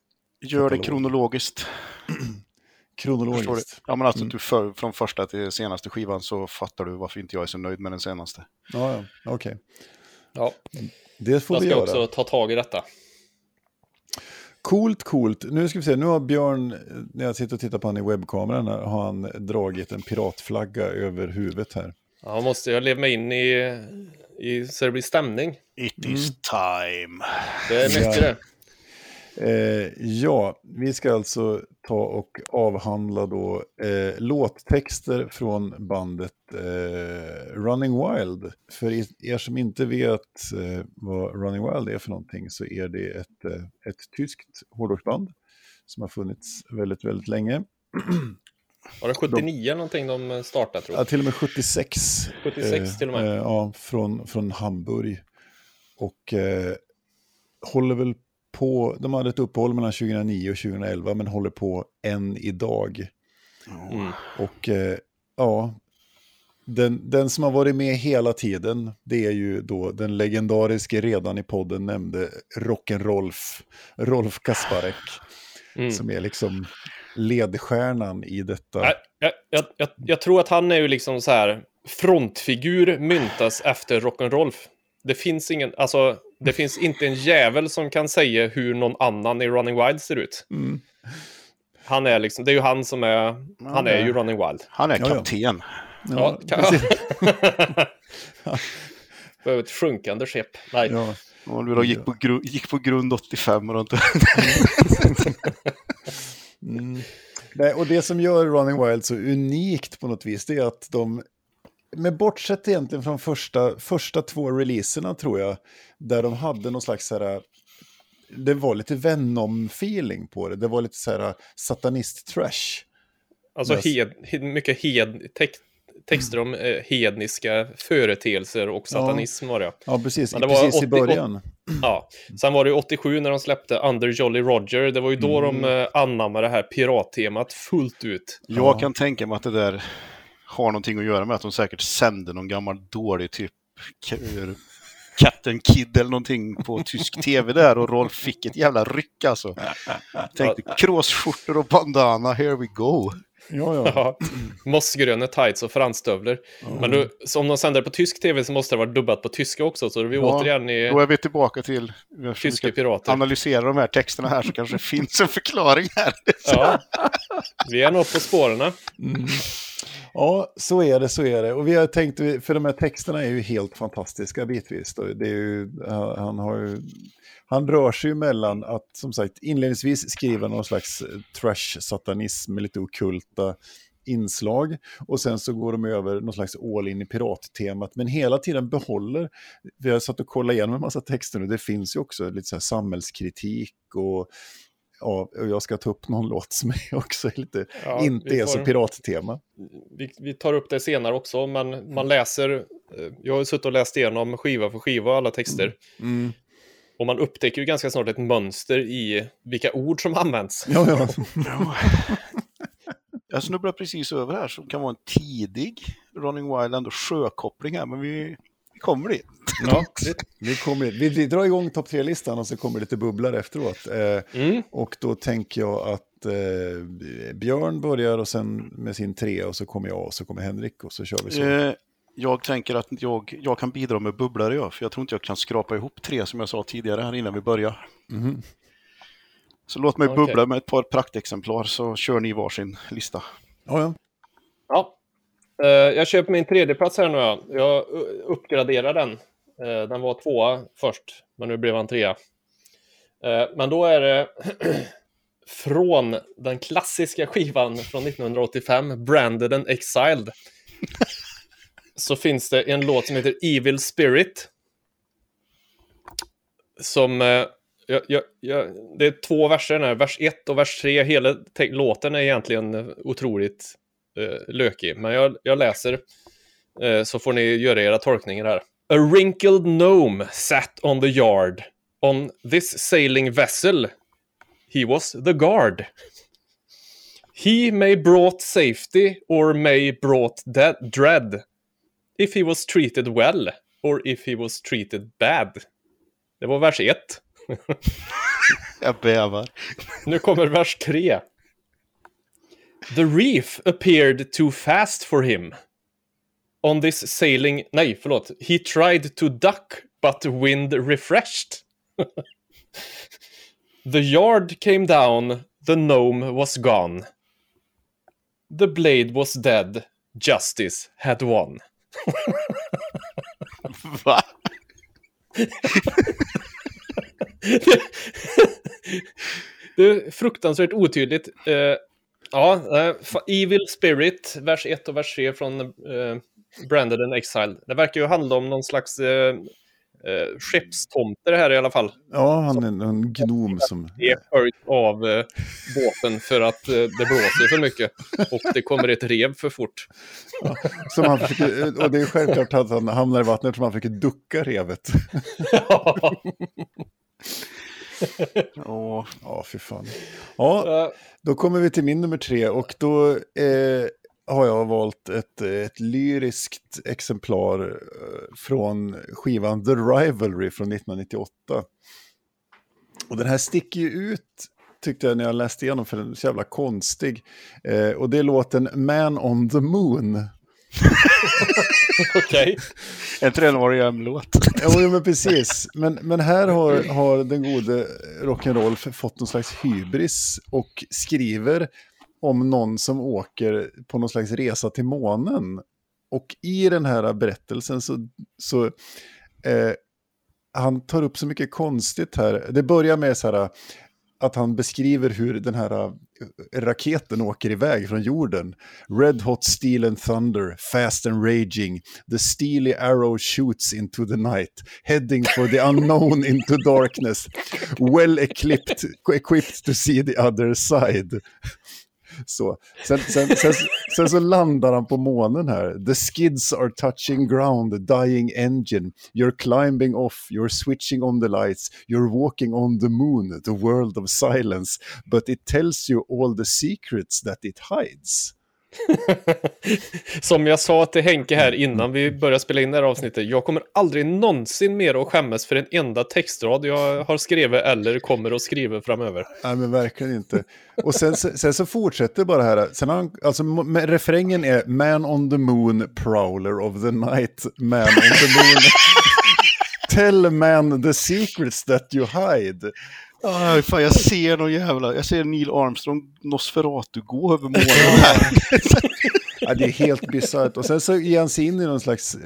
gör det kronologiskt. Kronologiskt. Ja, men alltså Mm. du för, från första till senaste skivan så fattar du varför inte jag är så nöjd med den senaste. Ja, ja, okej. Ja, Det får jag vi ska göra. också ta tag i detta. Coolt, coolt. Nu ska vi se, nu har Björn, när jag sitter och tittar på honom i webbkameran, här, har han dragit en piratflagga över huvudet här. Ja, måste jag leva mig in i, i så det blir stämning. It Mm. is time. Det är mycket Ja. det. Eh, ja, vi ska alltså ta och avhandla då eh, låttexter från bandet eh, Running Wild. För er som inte vet eh, vad Running Wild är för någonting så är det ett, eh, ett tyskt hårdrocksband som har funnits väldigt, väldigt länge. Var det 79 någonting de startade tror Ja, jag? till och med 76. 76 till och med. Eh, ja, från, från Hamburg. Och eh, håller väl på, de hade ett uppehåll mellan 2009 och 2011 men håller på än idag. Mm. Och eh, ja, den, den som har varit med hela tiden, det är ju då den legendariske redan i podden nämnde Rock'n'Rolf, Rolf Kasparek, Mm. som är liksom ledstjärnan i detta. Jag, jag, jag, jag tror att han är ju liksom så här frontfigur myntas efter Rock'n'Roll. Det finns ingen, alltså det finns inte en jävel som kan säga hur någon annan i Running Wild ser ut. Mm. Han är liksom, det är ju han som är, han är ju Running Wild. Han är Ja, ja. kapten. Ja, kan. För ett sjunkande skepp. Nej. ja. Och du då gick, på gru, gick på grund 85 och inte... Mm. Nej, och det som gör Running Wild så unikt på något vis, det är att de, med bortsett egentligen från första, första två releaserna tror jag, där de hade någon slags så här, det var lite Venom-feeling på det, det var lite så här satanist-trash. Alltså hed, hed, mycket hed, tex, texter om eh, hedniska företeelser och satanism var det. Ja, precis, Men det var precis 80 i början. Ja, sen var det ju 87 när de släppte Under Jolly Roger. Det var ju då de eh, anammade det här pirattemat fullt ut. Jag kan tänka mig att det där har någonting att göra med att de säkert sände någon gammal dålig typ Captain Kid eller någonting på tysk tv där och Rolf fick ett jävla ryck alltså. Tänkte kråsskjortor och bandana, here we go. Ja, ja. Ja, mossgröna tights och fransstövlar. Men då, så om de sänder på tysk tv så måste det vara dubbat på tyska också. Så är vi Ja, återigen i Då är vi tillbaka till, tyska ska pirater. analysera de här texterna här så kanske det finns en förklaring här. Ja, vi är nog på spåren. Ja, så är det, så är det. Och vi har tänkt, för de här texterna är ju helt fantastiska bitvis. då. Det är ju, han han har ju, han rör sig ju mellan att, som sagt, inledningsvis skriva någon slags eh, trash-satanism med lite okulta inslag och sen så går de över någon slags all in i pirattemat men hela tiden behåller, vi har satt och kollat igenom en massa texter nu, det finns ju också lite så här samhällskritik och ja, och jag ska ta upp någon låt som är också lite, Ja, inte är så pirattema. Vi, vi tar upp det senare också, men man läser... eh, Jag har suttit och läst igenom skiva för skiva alla texter. Mm. Och man upptäcker ju ganska snart ett mönster i vilka ord som används. Ja, ja. Ja. Jag snubblar precis över här som kan vara en tidig Running Wild, ändå sjökoppling här, men vi, vi kommer dit. ja vi, kommer, vi, vi drar igång topp tre-listan och så kommer det lite bubblor efteråt. Eh, Mm. och då tänker jag att eh, Björn börjar och sen med sin tre och så kommer jag och så kommer Henrik och så kör vi så. Eh, jag tänker att jag, jag kan bidra med bubblare, jag, för jag tror inte jag kan skrapa ihop tre som jag sa tidigare här innan vi börjar. Mhm. Så låt mig Okej. bubbla med ett par praktexemplar så kör ni varsin lista. Ja, ja. Ja. Eh, jag köper min tredjeplats här nu. ja. Jag uppgraderar den. Eh, den var tvåa först, men nu blev han trea. Eh, men då är det från den klassiska skivan från 1985, Branded and Exiled. så finns det en låt som heter Evil Spirit. Som... Jag, jag, jag, det är två verser här, vers 1 och vers 3. Hela låten är egentligen otroligt eh, lökig. Men jag, jag läser eh, så får ni göra era tolkningar här. A wrinkled gnome sat on the yard. On this sailing vessel he was the guard. He may brought safety or may brought dread. If he was treated well or if he was treated bad. Det var vers 1. Jag bävar. Nu kommer vers 3. The reef appeared too fast for him. On this sailing... Nej, förlåt. He tried to duck, but wind refreshed. the yard came down, the gnome was gone. The blade was dead, justice had won. Va? det är fruktansvärt otydligt. Eh, Eh, ja, eh, Evil Spirit, vers 1 och vers 3 från eh, Branded and Exile. Det verkar ju handla om någon slags eh, eh, skeppstomter här i alla fall. Ja, han är en gnom som... Det är höjt av eh, båten för att eh, det blåser för mycket. Och det kommer ett rev för fort. som han försöker, och det är självklart att han hamnar i vattnet som han försöker ducka revet. Åh, Ja, fy fan. Ja, då kommer vi till min nummer tre och då eh, har jag valt ett, ett lyriskt exemplar eh, från skivan The Rivalry från 1998. Och den här sticker ju ut, tyckte jag när jag läste igenom, för den är så jävla konstig. Eh, och det är låten Man on the Moon. Okej. är inte det en R.E.M.-låt? Jo, men precis. Men, men här har, har den gode rock'n'roll fått någon slags hybris och skriver om någon som åker på någon slags resa till månen. Och i den här berättelsen så, så eh, han tar upp så mycket konstigt här. Det börjar med så här att han beskriver hur den här eh, raketen åker iväg från jorden. Red hot steel and thunder, fast and raging. The steely arrow shoots into the night, heading for the unknown into darkness. Well equipped, equipped to see the other side. Så. Sen, sen, sen, sen så landar han på månen här. The skids are touching ground, dying engine. You're climbing off, you're switching on the lights, you're walking on the moon, the world of silence. But it tells you all the secrets that it hides. Som jag sa till Henke här innan vi började spela in det här avsnittet. Jag kommer aldrig någonsin mer att skämmas för en enda textrad jag har skrivit eller kommer att skriva framöver. Nej, men verkligen inte. Och sen, sen så fortsätter bara här. Sen han, alltså, refrängen är Man on the moon, prowler of the night, man on the moon. Tell man the secrets that you hide. Ah, fan, jag ser någon jävla... Jag ser Neil Armstrong, Nosferatu, gå över månen här. Ja, det är helt bisarrt. Och sen så ger han sig in i någon slags,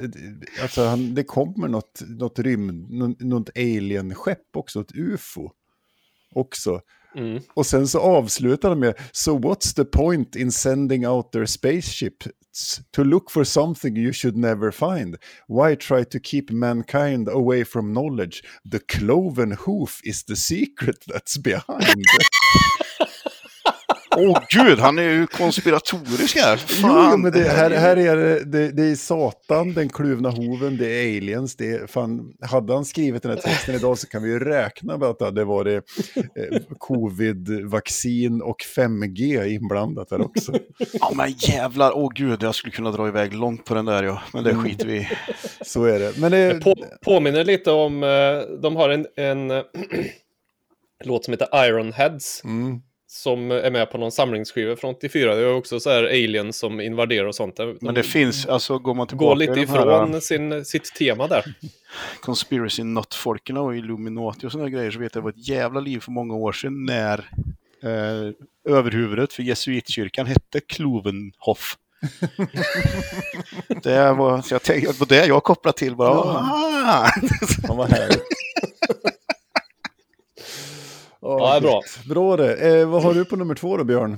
alltså han, det kommer något, något rymd, något, alien-skepp också, ett ufo. Också. Mm. Och sen så avslutar han med, so what's the point in sending out their spaceships to look for something you should never find? Why try to keep mankind away from knowledge? The cloven hoof is the secret that's behind. Åh gud, han är ju konspiratorisk här. Fan. jo, men det, här, här är det, det, det är Satan, den kluvna hoven, det är aliens. Det är, fan, hade han skrivit den här texten idag så kan vi ju räkna med att det hade varit eh, covid-vaccin och 5G inblandat där också. Ja men jävlar, åh gud, jag skulle kunna dra iväg långt på den där ja. Men det skiter vi. Så är det. Men det, På, påminner lite om, eh, de har en, en låt som heter Ironheads. mm, Som är med på någon samlingsskiva från 84. Det är också så här aliens som invaderar och sånt. De Men det finns, alltså går man tillbaka går lite i de här ifrån sin, sitt tema där. conspiracy nut-folken och Illuminati och sådana grejer så vet jag det var ett jävla liv för många år sedan när eh, överhuvudet för jesuitkyrkan hette Klovenhoff. det var, så jag tänkte, var det jag kopplade till bara. Ja. Ah! var här. Oh, Ja, är bra. Bra det. Eh, vad har du på nummer två då, Björn?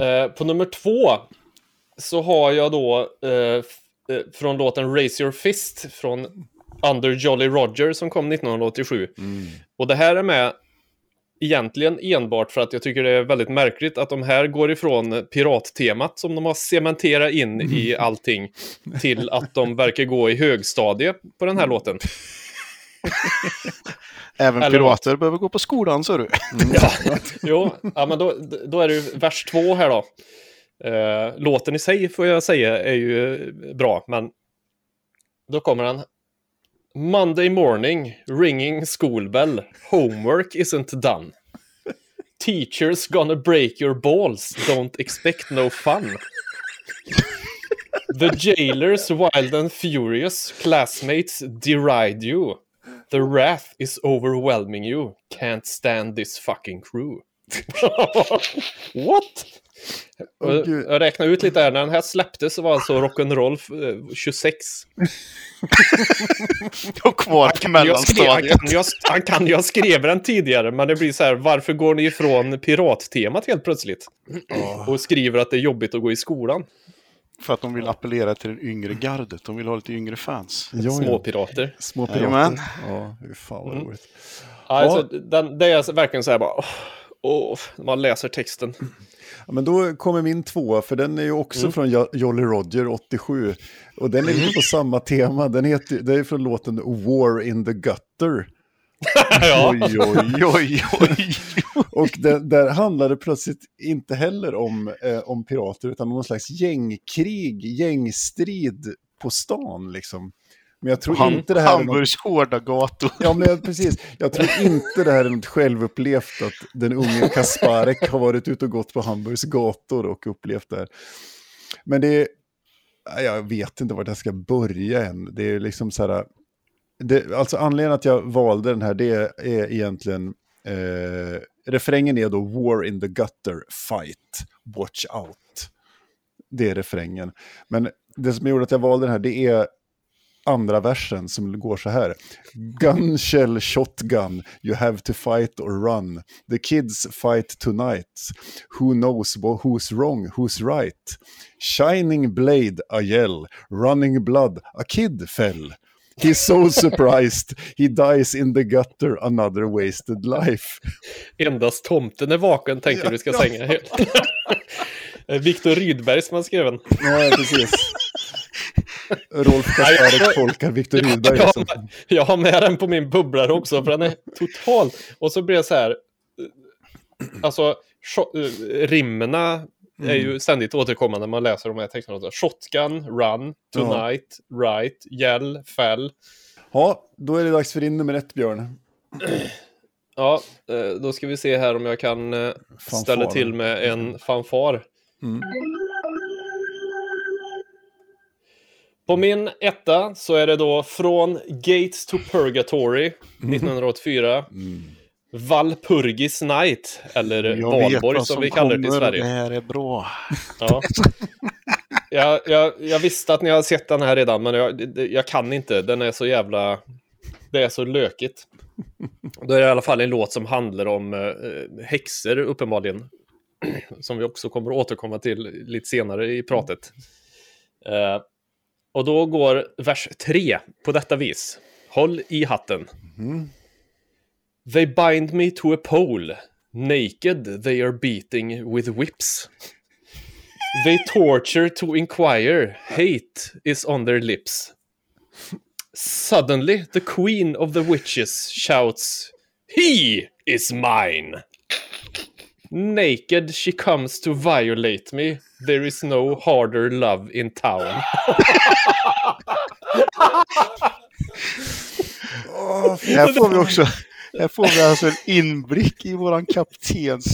Eh, på nummer två så har jag då eh, eh, från låten Raise Your Fist från Under Jolly Roger som kom 1987. Och det här är med egentligen enbart för att jag tycker det är väldigt märkligt att de här går ifrån pirattemat som de har cementerat in i allting till att de verkar gå i högstadie på den här låten. Även Eller- pirater behöver gå på skolan, så du. Ja, jo, ja, men då, då är det ju vers två här då. Eh, låten i sig får jag säga är ju bra, men då kommer den. Monday morning, ringing school bell, homework isn't done. Teachers gonna break your balls, don't expect no fun. The jailers wild and furious, classmates deride you. The wrath is overwhelming you, can't stand this fucking crew. What? Gud. jag räknade ut lite här, när den här släpptes så var alltså rock'n'roll eh, 26. Och kvar Jag skrev, han, mellanstadiet. kan ha, han kan ju ha skrivit den tidigare, men det blir så här, varför går ni ifrån pirattemat helt plötsligt? Och skriver att det är jobbigt att gå i skolan. För att de vill appellera till den yngre gardet. De vill ha lite yngre fans. Ja, ja. Småpirater. Små Jajamän. Ja, hur fan vad Mm. roligt. Alltså, den, det är verkligen så här bara, åh, man läser texten. Ja, men då kommer min tvåa, för den är ju också Mm. från Jo- Jolly Roger 87. Och den är lite på samma tema. Den heter, det är från låten War in the Gutter. Ja. Oj, oj, oj, oj. Och där, där handlar det plötsligt inte heller om, eh, om pirater, utan om någon slags gängkrig, gängstrid på stan liksom. Men jag tror Han, inte det här är något... Hamburgs hårda gator. Ja, men precis. Jag tror inte det här är något självupplevt att den unge Kasparek har varit ute och gått på Hamburgs gator och upplevt det här. Men det är, jag vet inte vart jag ska börja än. Det är liksom så här, det, alltså anledningen att jag valde den här, det är egentligen, eh, refrängen är då War in the gutter, fight, watch out. Det är refrängen. Men det som gjorde att jag valde den här, det är andra versen som går så här. Gun shell shotgun, you have to fight or run. The kids fight tonight. Who knows who's wrong, who's right? Shining blade, a yell. Running blood, a kid fell. He's so surprised, he dies in the gutter, another wasted life. Endast tomten är vaken, tänker du ska sänga. Viktor Rydberg som har skrivit den. Ja, precis. Rolf Kasparek tolkar Viktor Rydberg. Jag, Liksom. har- jag har med den på min bubblare också, för den är total. Och så blir det så här, eh, alltså sho- rimmerna är ju ständigt återkommande när man läser de här texterna. Shotgun, run, tonight, right, gäll, fäll. Ja, då är det dags för din nummer ett, Björn. Ja, eh, då ska vi se här om jag kan eh, Fanfar. ställa till med en fanfar. Mm. På min etta så är det då från Gates to Purgatory 1984. Valpurgis Night, eller Jag Valborg vad som vi kallar det i. Sverige. Det här är bra. Ja. Jag, jag, jag visste att ni har sett den här redan, men jag, jag kan inte. Den är så jävla... Det är så lökigt. Då är det i alla fall en låt som handlar om eh, häxor, uppenbarligen. Som vi också kommer att återkomma till lite senare i pratet. Eh, och då går vers 3 på detta vis. Håll i hatten. They bind me to a pole. Naked they are beating with whips. They torture to inquire. Hate is on their lips. Suddenly, the queen of the witches shouts, He is mine! Naked she comes to violate me. There is no harder love in town. Här får här får vi alltså en inblick i våran kaptens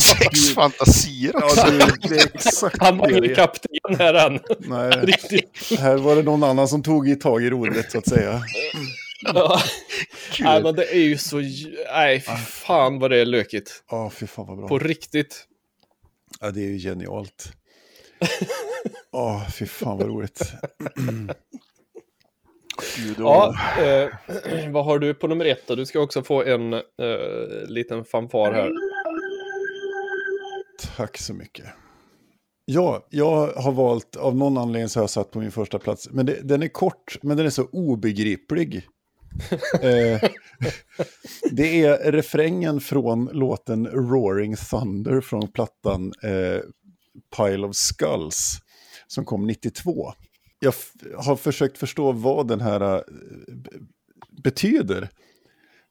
sexfantasier också. Ja, det, det är exakt Han var ingen är. kapten här än. Nej, Riktigt. här var det någon annan som tog i tag i rodret så att säga. Ja. Nej, men det är ju så... Nej, fy fan vad det är lökigt. Ja, fy fan vad bra. På riktigt. Ja, det är ju genialt. Ja, fy fan vad roligt. Ja, eh, vad har du på nummer ett då? Du ska också få en eh, liten fanfar här. Tack så mycket. Ja, jag har valt, av någon anledning så har jag satt på min första plats. Men det, den är kort, men den är så obegriplig. eh, det är refrängen från låten Roaring Thunder från plattan eh, Pile of Skulls som kom 92. Jag har försökt förstå vad den här eh, betyder.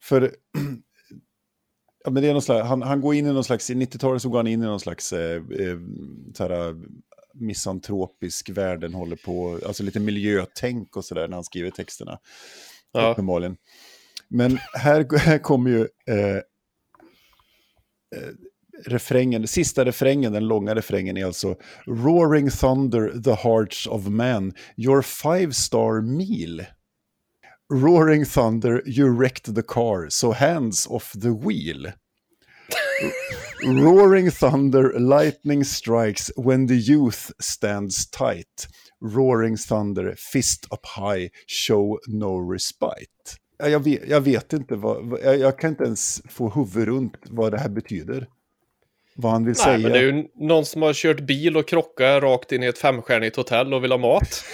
För ja, men det är någon slags, han, han går in i någon slags, i 90-talet så går han in i någon slags eh, eh, här, misantropisk värld, den håller på, alltså lite miljötänk och sådär när han skriver texterna. Ja. Uppenbarligen. Men här, här kommer ju eh, eh, refrängen, sista refrängen, den långa refrängen är alltså Roaring Thunder, the hearts of man, your five star meal. Roaring Thunder, you wrecked the car, so hands off the wheel. Roaring Thunder, lightning strikes when the youth stands tight. Roaring Thunder, fist up high, show no respite. Jag vet, jag vet inte, vad, jag, jag kan inte ens få huvud runt vad det här betyder vad han vill Nej, säga. Men det är ju någon som har kört bil och krockat rakt in i ett femstjärnigt hotell och vill ha mat.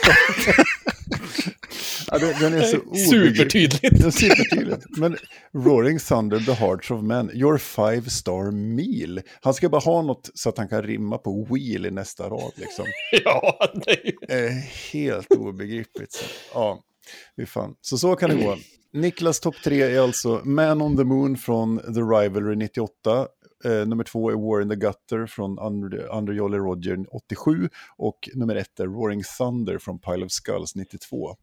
ja, den, är så Supertydligt. Den supertydligt. Men Roaring Thunder, The Hearts of Men, Your Five Star Meal. Han ska bara ha något så att han kan rimma på wheel i nästa rad. Liksom. ja, det är. Eh, helt obegripligt. Så. Ja, det fan. Så så kan det gå. Niklas topp tre är alltså Man on the Moon från The Rivalry 98, Eh, nummer två är War in the Gutter från Under, Under Jolly Roger 87. Och nummer ett är Roaring Thunder från Pile of Skulls 92.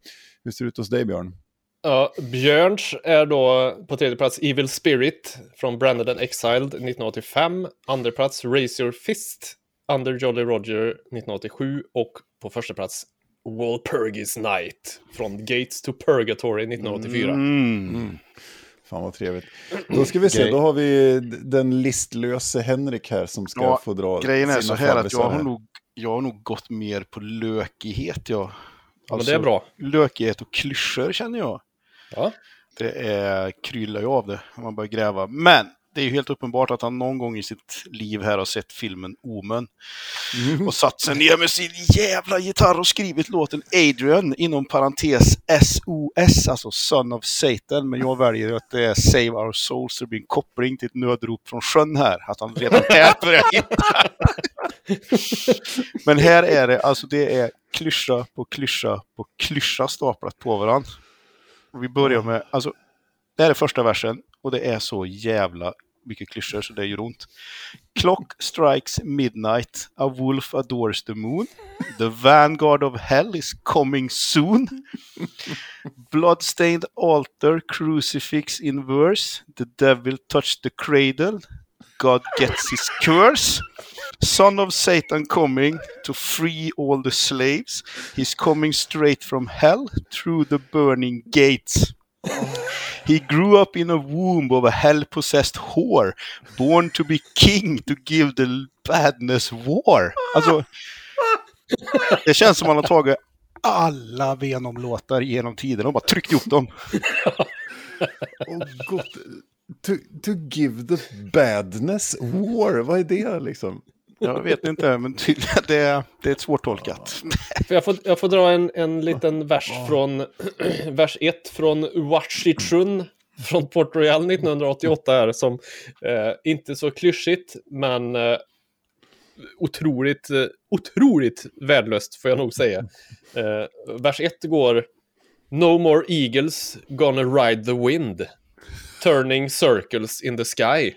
Hur ser det ut hos dig Björn? Ja, Björns är då på tredje plats Evil Spirit från Branded and Exiled 1985. Andra plats Raise Your Fist, Under Jolly Roger 1987. Och på första plats Walpurgis Night från Gates to Purgatory 1984. Mm. Mm. Fan vad trevligt. Då ska vi se, då har vi den listlöse Henrik här som ska ja, få dra Grejen är så här att jag har, nog, jag har nog gått mer på lökighet. Ja. Alltså, ja, det är bra. Lökighet och klyschor känner jag. Ja. Det är, kryllar ju av det om man börjar gräva. Men det är ju helt uppenbart att han någon gång i sitt liv här har sett filmen Omen. Mm. Och satt sig ner med sin jävla gitarr och skrivit låten Adrian inom parentes SOS, alltså Son of Satan. Men jag väljer att det är Save Our Souls, så det blir en koppling till ett nödrop från sjön här. Att han redan här börjar hitta. Men här är det, alltså det är klyscha på klyscha på klyscha staplat på varandra. Och vi börjar med, alltså det här är första versen och det är så jävla mycket klyschor så det gör ont. Clock strikes midnight, a wolf adores the moon. The vanguard of hell is coming soon. Bloodstained altar, crucifix in verse. The devil touched the cradle. God gets his curse. Son of Satan coming to free all the slaves. He's coming straight from hell through the burning gates. He grew up in a womb of a hell-possessed whore, born to be king to give the badness war. Alltså, det känns som att man har tagit alla Venom-låtar genom tiden och bara tryckt ihop dem. oh, gott. To, to give the badness war, vad är det liksom? Jag vet inte, men det, är, det är ett svårtolkat. jag, får, jag får dra en, en liten vers från vers 1 från Wachichun från Port Royal 1988 här som eh, inte så klyschigt men eh, otroligt, eh, otroligt värdelöst får jag nog säga. Eh, vers 1 går No more eagles gonna ride the wind turning circles in the sky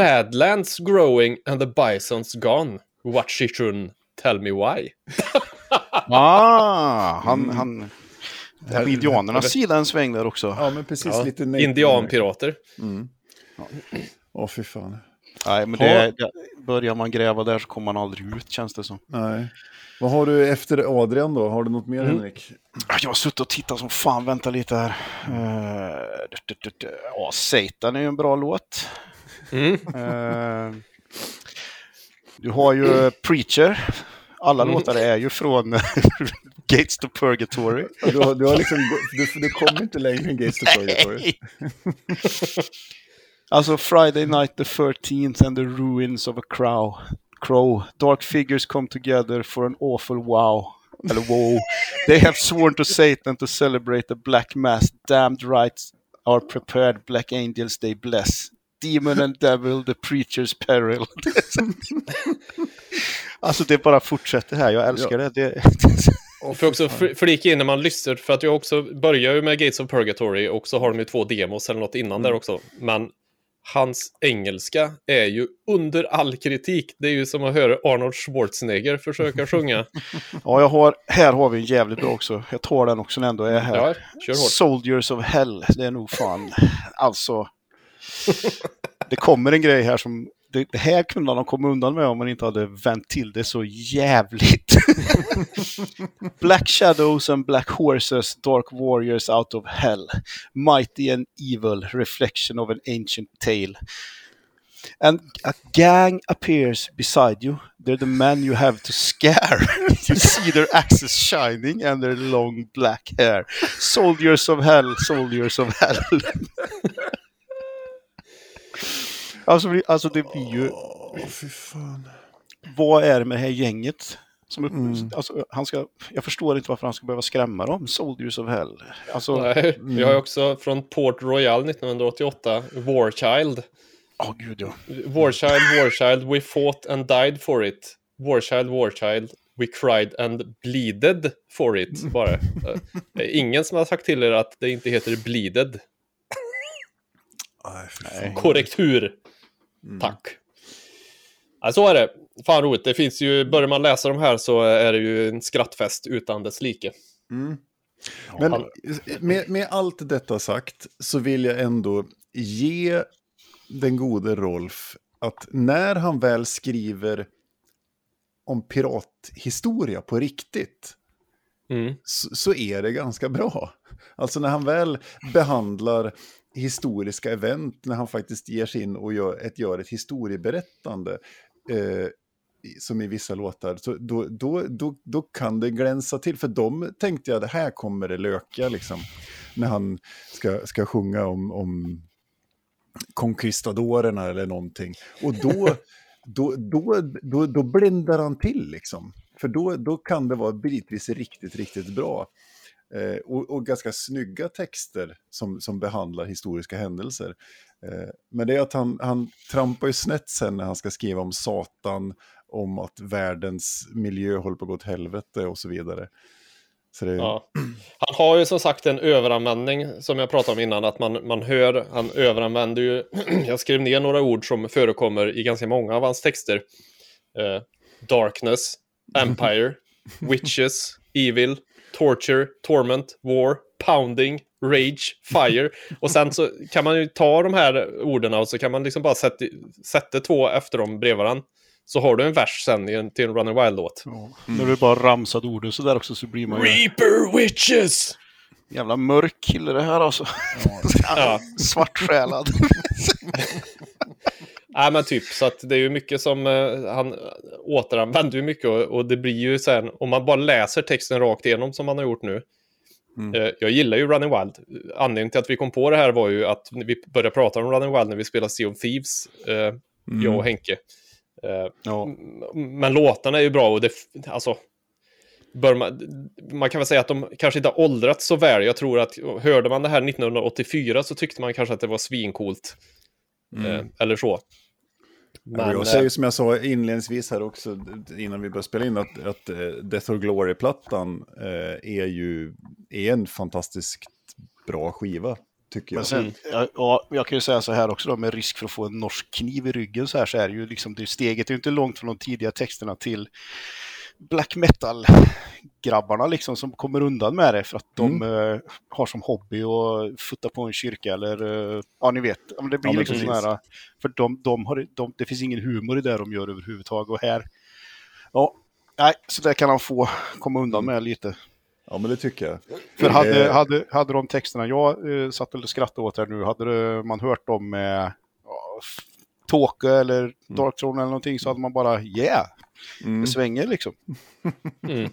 Badlands growing and the bison's gone. What she should tell me why. ah, han, mm. han är på indianernas sida en sväng där också. Ja, men precis. Ja. Lite Indianpirater. Mm. Åh, mm. oh, fy fan. Nej, men det, det, börjar man gräva där så kommer man aldrig ut, känns det som. Nej. Vad har du efter Adrian då? Har du något mer, mm. Henrik? Jag har suttit och tittat som fan. Vänta lite här. Uh, ja, Satan är ju en bra låt. Mm. Uh, du har ju Preacher. Alla mm. låtar är ju från Gates to Purgatory. Du, har, du, har liksom, du, du kommer inte längre än Gates to Purgatory. alltså Friday Night the 13th and the Ruins of a Crow. Crow. Dark figures come together for an awful wow. Eller wow. They have sworn to Satan to celebrate the black mass. Damned rights are prepared. Black angels they bless. Demon and devil, the preacher's peril. alltså det bara fortsätter här, jag älskar det. det och får också flika in när man lyssnar, för att jag också börjar ju med Gates of Purgatory och så har de ju två demos eller något innan mm. där också. Men hans engelska är ju under all kritik. Det är ju som att höra Arnold Schwarzenegger försöka sjunga. ja, jag har, här har vi en jävligt bra också. Jag tar den också när jag ändå är här. Ja, kör hårt. Soldiers of Hell, det är nog fan, alltså det kommer en grej här som det, det, här kunde de komma undan med om man inte hade vänt till det så jävligt. black shadows and black horses, dark warriors out of hell. Mighty and evil, reflection of an ancient tale. And a gang appears beside you. They're the men you have to scare. you see their axes shining and their long black hair. Soldiers of hell, soldiers of hell. Alltså, alltså det blir ju... Oh, fy fan. Vad är det med det här gänget? Som upp, mm. alltså, han ska, jag förstår inte varför han ska behöva skrämma dem. Soldiers of Hell. Alltså, Nej, mm. Vi har också från Port Royal 1988, Warchild. Ja, oh, gud ja. Warchild, Warchild, we fought and died for it. Warchild, Warchild, we cried and bleeded for it. Bara. Det är ingen som har sagt till er att det inte heter bleeded. Nej, Korrektur. Mm. Tack. Ja, så är det. Fan roligt. Det finns ju, börjar man läsa de här så är det ju en skrattfest utan dess like. Mm. Men med, med allt detta sagt så vill jag ändå ge den gode Rolf att när han väl skriver om pirathistoria på riktigt mm. så, så, är det ganska bra. Alltså när han väl behandlar historiska event när han faktiskt ger sig in och gör ett, gör ett historieberättande. Eh, som i vissa låtar, så då, då, då, då kan det glänsa till. För de tänkte jag, det här kommer det löka liksom. När han ska, ska sjunga om, om konkvistadorerna eller någonting. Och då, då, då, då, då bländar han till liksom. För då, då kan det vara bitvis riktigt, riktigt bra. Eh, och, och, ganska snygga texter som, som behandlar historiska händelser. Eh, men det är att han, han trampar ju snett sen när han ska skriva om Satan, om att världens miljö håller på att gå åt helvete och så vidare. Så det... ja. Han har ju som sagt en överanvändning som jag pratade om innan, att man, man hör, han överanvänder ju, jag skrev ner några ord som förekommer i ganska många av hans texter. Eh, darkness, Empire, Witches, Evil, torture, torment, war, pounding, rage, fire. Och sen så kan man ju ta de här orden och så kan man liksom bara sätta, sätta två efter dem bredvid varandra. Så har du en vers sen till en Running Wild-låt. Ja. Mm. När du bara ramsat orden så där också så blir man ju... Reaper Witches! Jävla mörk kille det här alltså. Ja. Svartsjälad. Nej men typ, så att det är ju mycket som uh, han återanvänder ju mycket och, och, det blir ju sen, om man bara läser texten rakt igenom som man har gjort nu. Mm. Uh, jag gillar ju Running Wild. Anledningen till att vi kom på det här var ju att vi började prata om Running Wild när vi spelade Sea of Thieves, uh, mm. jag och Henke. Ja. Men låtarna är ju bra och det, alltså, bör man, man kan väl säga att de kanske inte har åldrats så väl. Jag tror att hörde man det här 1984 så tyckte man kanske att det var svincoolt. Mm. eller så. Men, jag säger som jag sa inledningsvis här också, innan vi började spela in, att, att eh, Death or Glory-plattan eh, är ju är en fantastiskt bra skiva, tycker jag. Sen, ja, jag kan ju säga så här också då, med risk för att få en norsk kniv i ryggen så här, så är det ju liksom, det steget är ju inte långt från de tidiga texterna till black metal-grabbarna liksom som kommer undan med det för att de mm. uh, har som hobby att futta på en kyrka eller, uh, ja ni vet, det blir ja, liksom sådana här, för de, de har, de, det finns ingen humor i det de gör överhuvudtaget och här, ja, nej, så där kan han få komma undan med lite. Ja, men det tycker jag. För hade, eh. hade, hade de texterna jag uh, satt och skrattade åt här nu, hade man hört dem med uh, Tåke eller mm. Dark Throne eller någonting så hade man bara yeah, Mm. Det svänger liksom. Mm.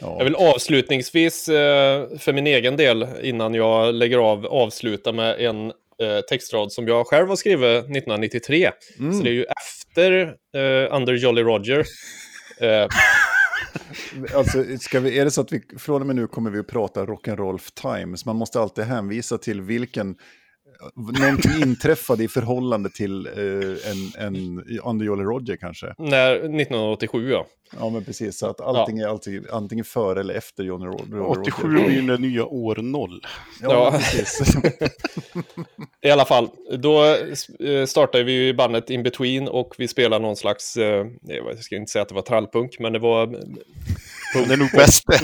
Ja. Jag vill avslutningsvis, eh, för min egen del, innan jag lägger av, avsluta med en eh, textrad som jag själv har skrivit 1993. Mm. Så det är ju efter eh, Under Jolly Roger. Alltså, ska vi, är det så att vi från och med nu kommer vi att prata Rock'n'Roll Times? Man måste alltid hänvisa till vilken någonting inträffade i förhållande till eh, en, en Under Jolly Roger kanske. när, 1987 ja. Ja, men precis. Så att allting är alltid antingen före eller efter Johnny Roger. 87 blir ju det nya år noll. Ja, Ja. precis. I alla fall, då eh, startade vi ju bandet In Between och vi spelade någon slags, eh, jag ska inte säga att det var trallpunk, men det var... eh, Det är nog bäst det.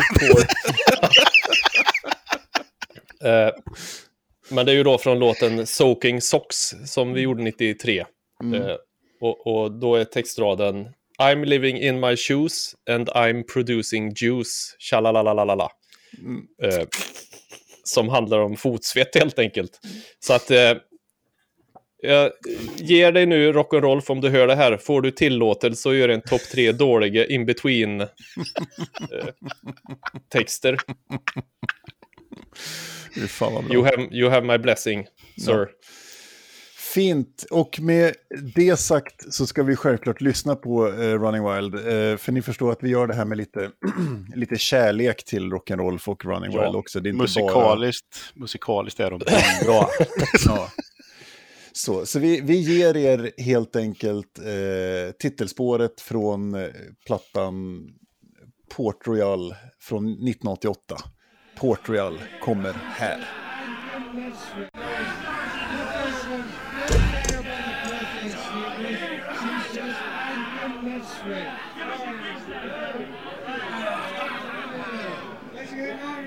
Eh, men det är ju då från låten Soaking Socks som vi gjorde 93. Mm. Eh, och, och då är textraden I'm living in my shoes and I'm producing juice, tjalalalalala. Mm. Eh, som handlar om fotsvett helt enkelt. Så att eh, jag ger dig nu rock'n'roll om du hör det här. Får du tillåtelse att göra en topp tre dåliga in-between eh, texter. Fy Fan vad bra. You have, you have my blessing, sir. Fint, och med det sagt så ska vi självklart lyssna på eh, Running Wild. Eh, för ni förstår att vi gör det här med lite, lite kärlek till rock'n'roll och Running Ja, Wild också. Det är inte Musikaliskt, musikaliskt är de bra. Ja. Så, så vi, vi ger er helt enkelt eh, titelspåret från eh, plattan Port Royal från 1988. Kommer här.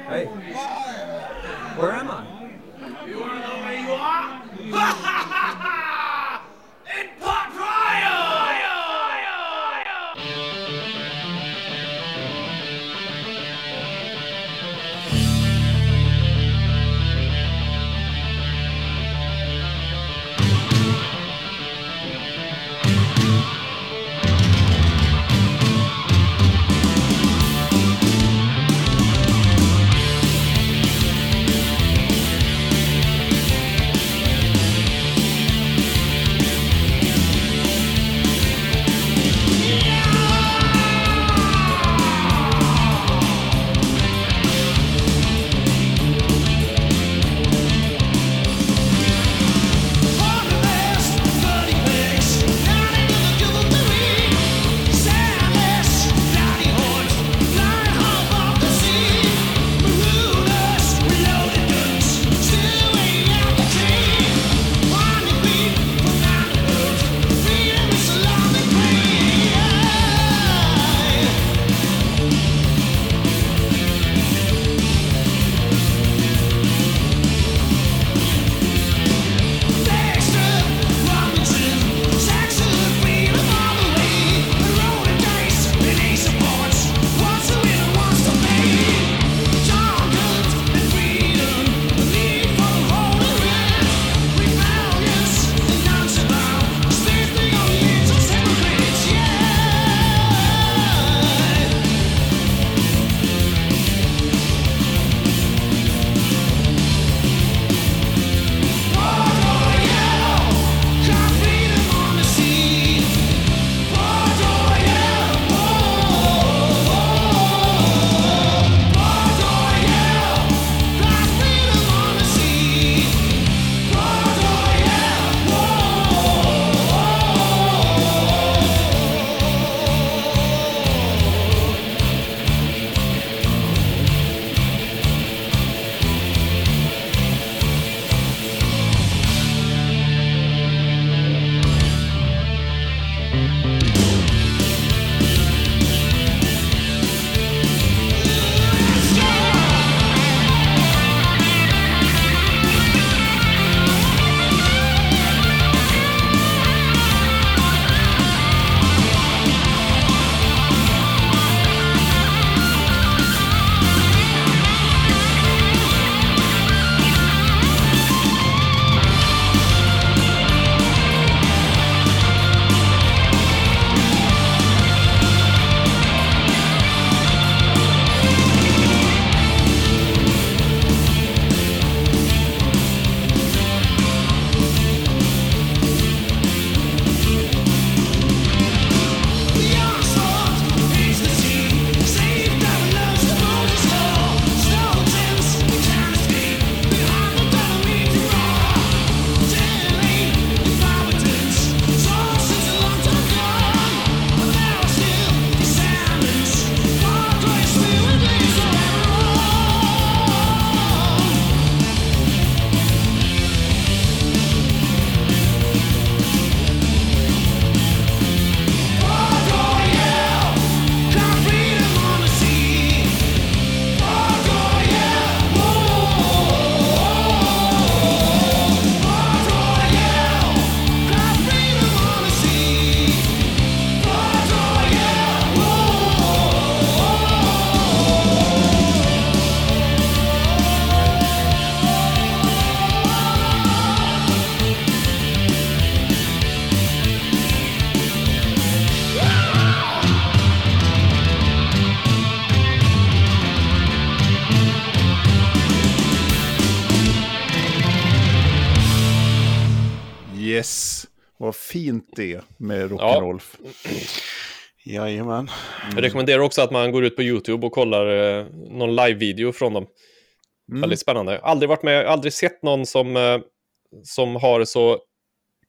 Hey, where am I? Fint det med rock'n'roll. Jajamän. Jag rekommenderar också att man går ut på YouTube och kollar eh, någon live-video från dem. Mm. Väldigt spännande. Aldrig varit med, aldrig sett någon som, eh, som har så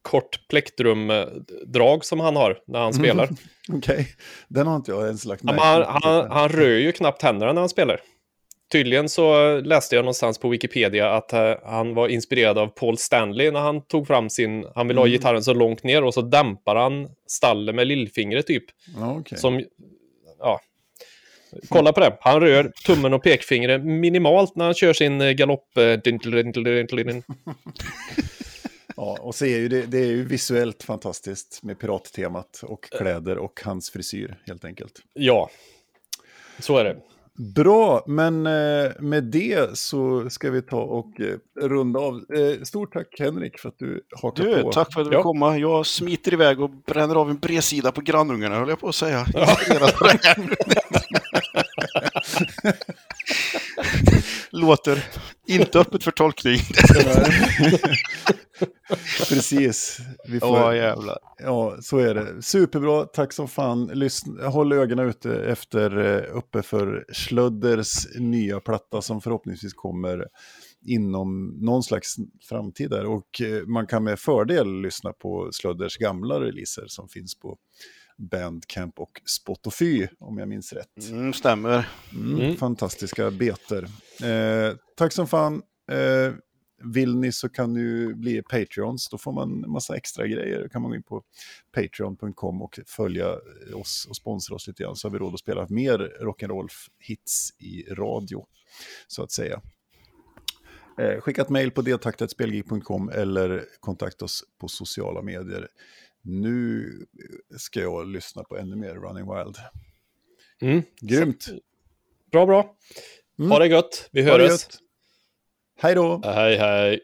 kort plektrumdrag som han har när han spelar. Okej, den har inte jag ens lagt Ja, märke han, han, han rör ju knappt händerna när han spelar. Tydligen så läste jag någonstans på Wikipedia att eh, han var inspirerad av Paul Stanley när han tog fram sin... Han ville ha Mm. gitarren så långt ner och så dämpar han stallet med lillfingret typ. Okej. Som, ja. Kolla på det. Han rör tummen och pekfingret minimalt när han kör sin galopp. Ja, och så är ju det, det är ju visuellt fantastiskt med pirattemat och kläder och hans frisyr helt enkelt. Ja, så är det. Bra, men eh, med det så ska vi ta och eh, runda av. Eh, Stort tack Henrik för att du hakar Du, på. tack för att du Ja. komma. Jag smiter iväg och bränner av en bredsida på grannungarna, höll jag på att säga. Här. Låter inte öppet för tolkning. Precis. Vi får, Ja, jävlar. Ja, så är det. Superbra, tack som fan. Lyssna, håll ögonen ute efter eh, uppe för Schlödders nya platta som förhoppningsvis kommer inom någon slags framtid där. Och eh, man kan med fördel lyssna på Schlödders gamla releaser som finns på Bandcamp och Spotify om jag minns rätt. Mm, stämmer. Mm, Mm. Fantastiska beter. Eh, tack som fan. Eh, vill ni så kan ni bli Patreons. Då får man en massa extra grejer. Då kan man gå in på patreon.com och följa oss och sponsra oss lite grann. Så har vi råd att spela mer rock'n'roll-hits i radio, så att säga. Eh, skicka ett mejl på deltaktetspelgeek.com eller kontakta oss på sociala medier. Nu ska jag lyssna på ännu mer Running Wild. Mm. Grymt! Bra, bra. Mm. Ha det gött. Vi hörs. Hej då! Hej, hej.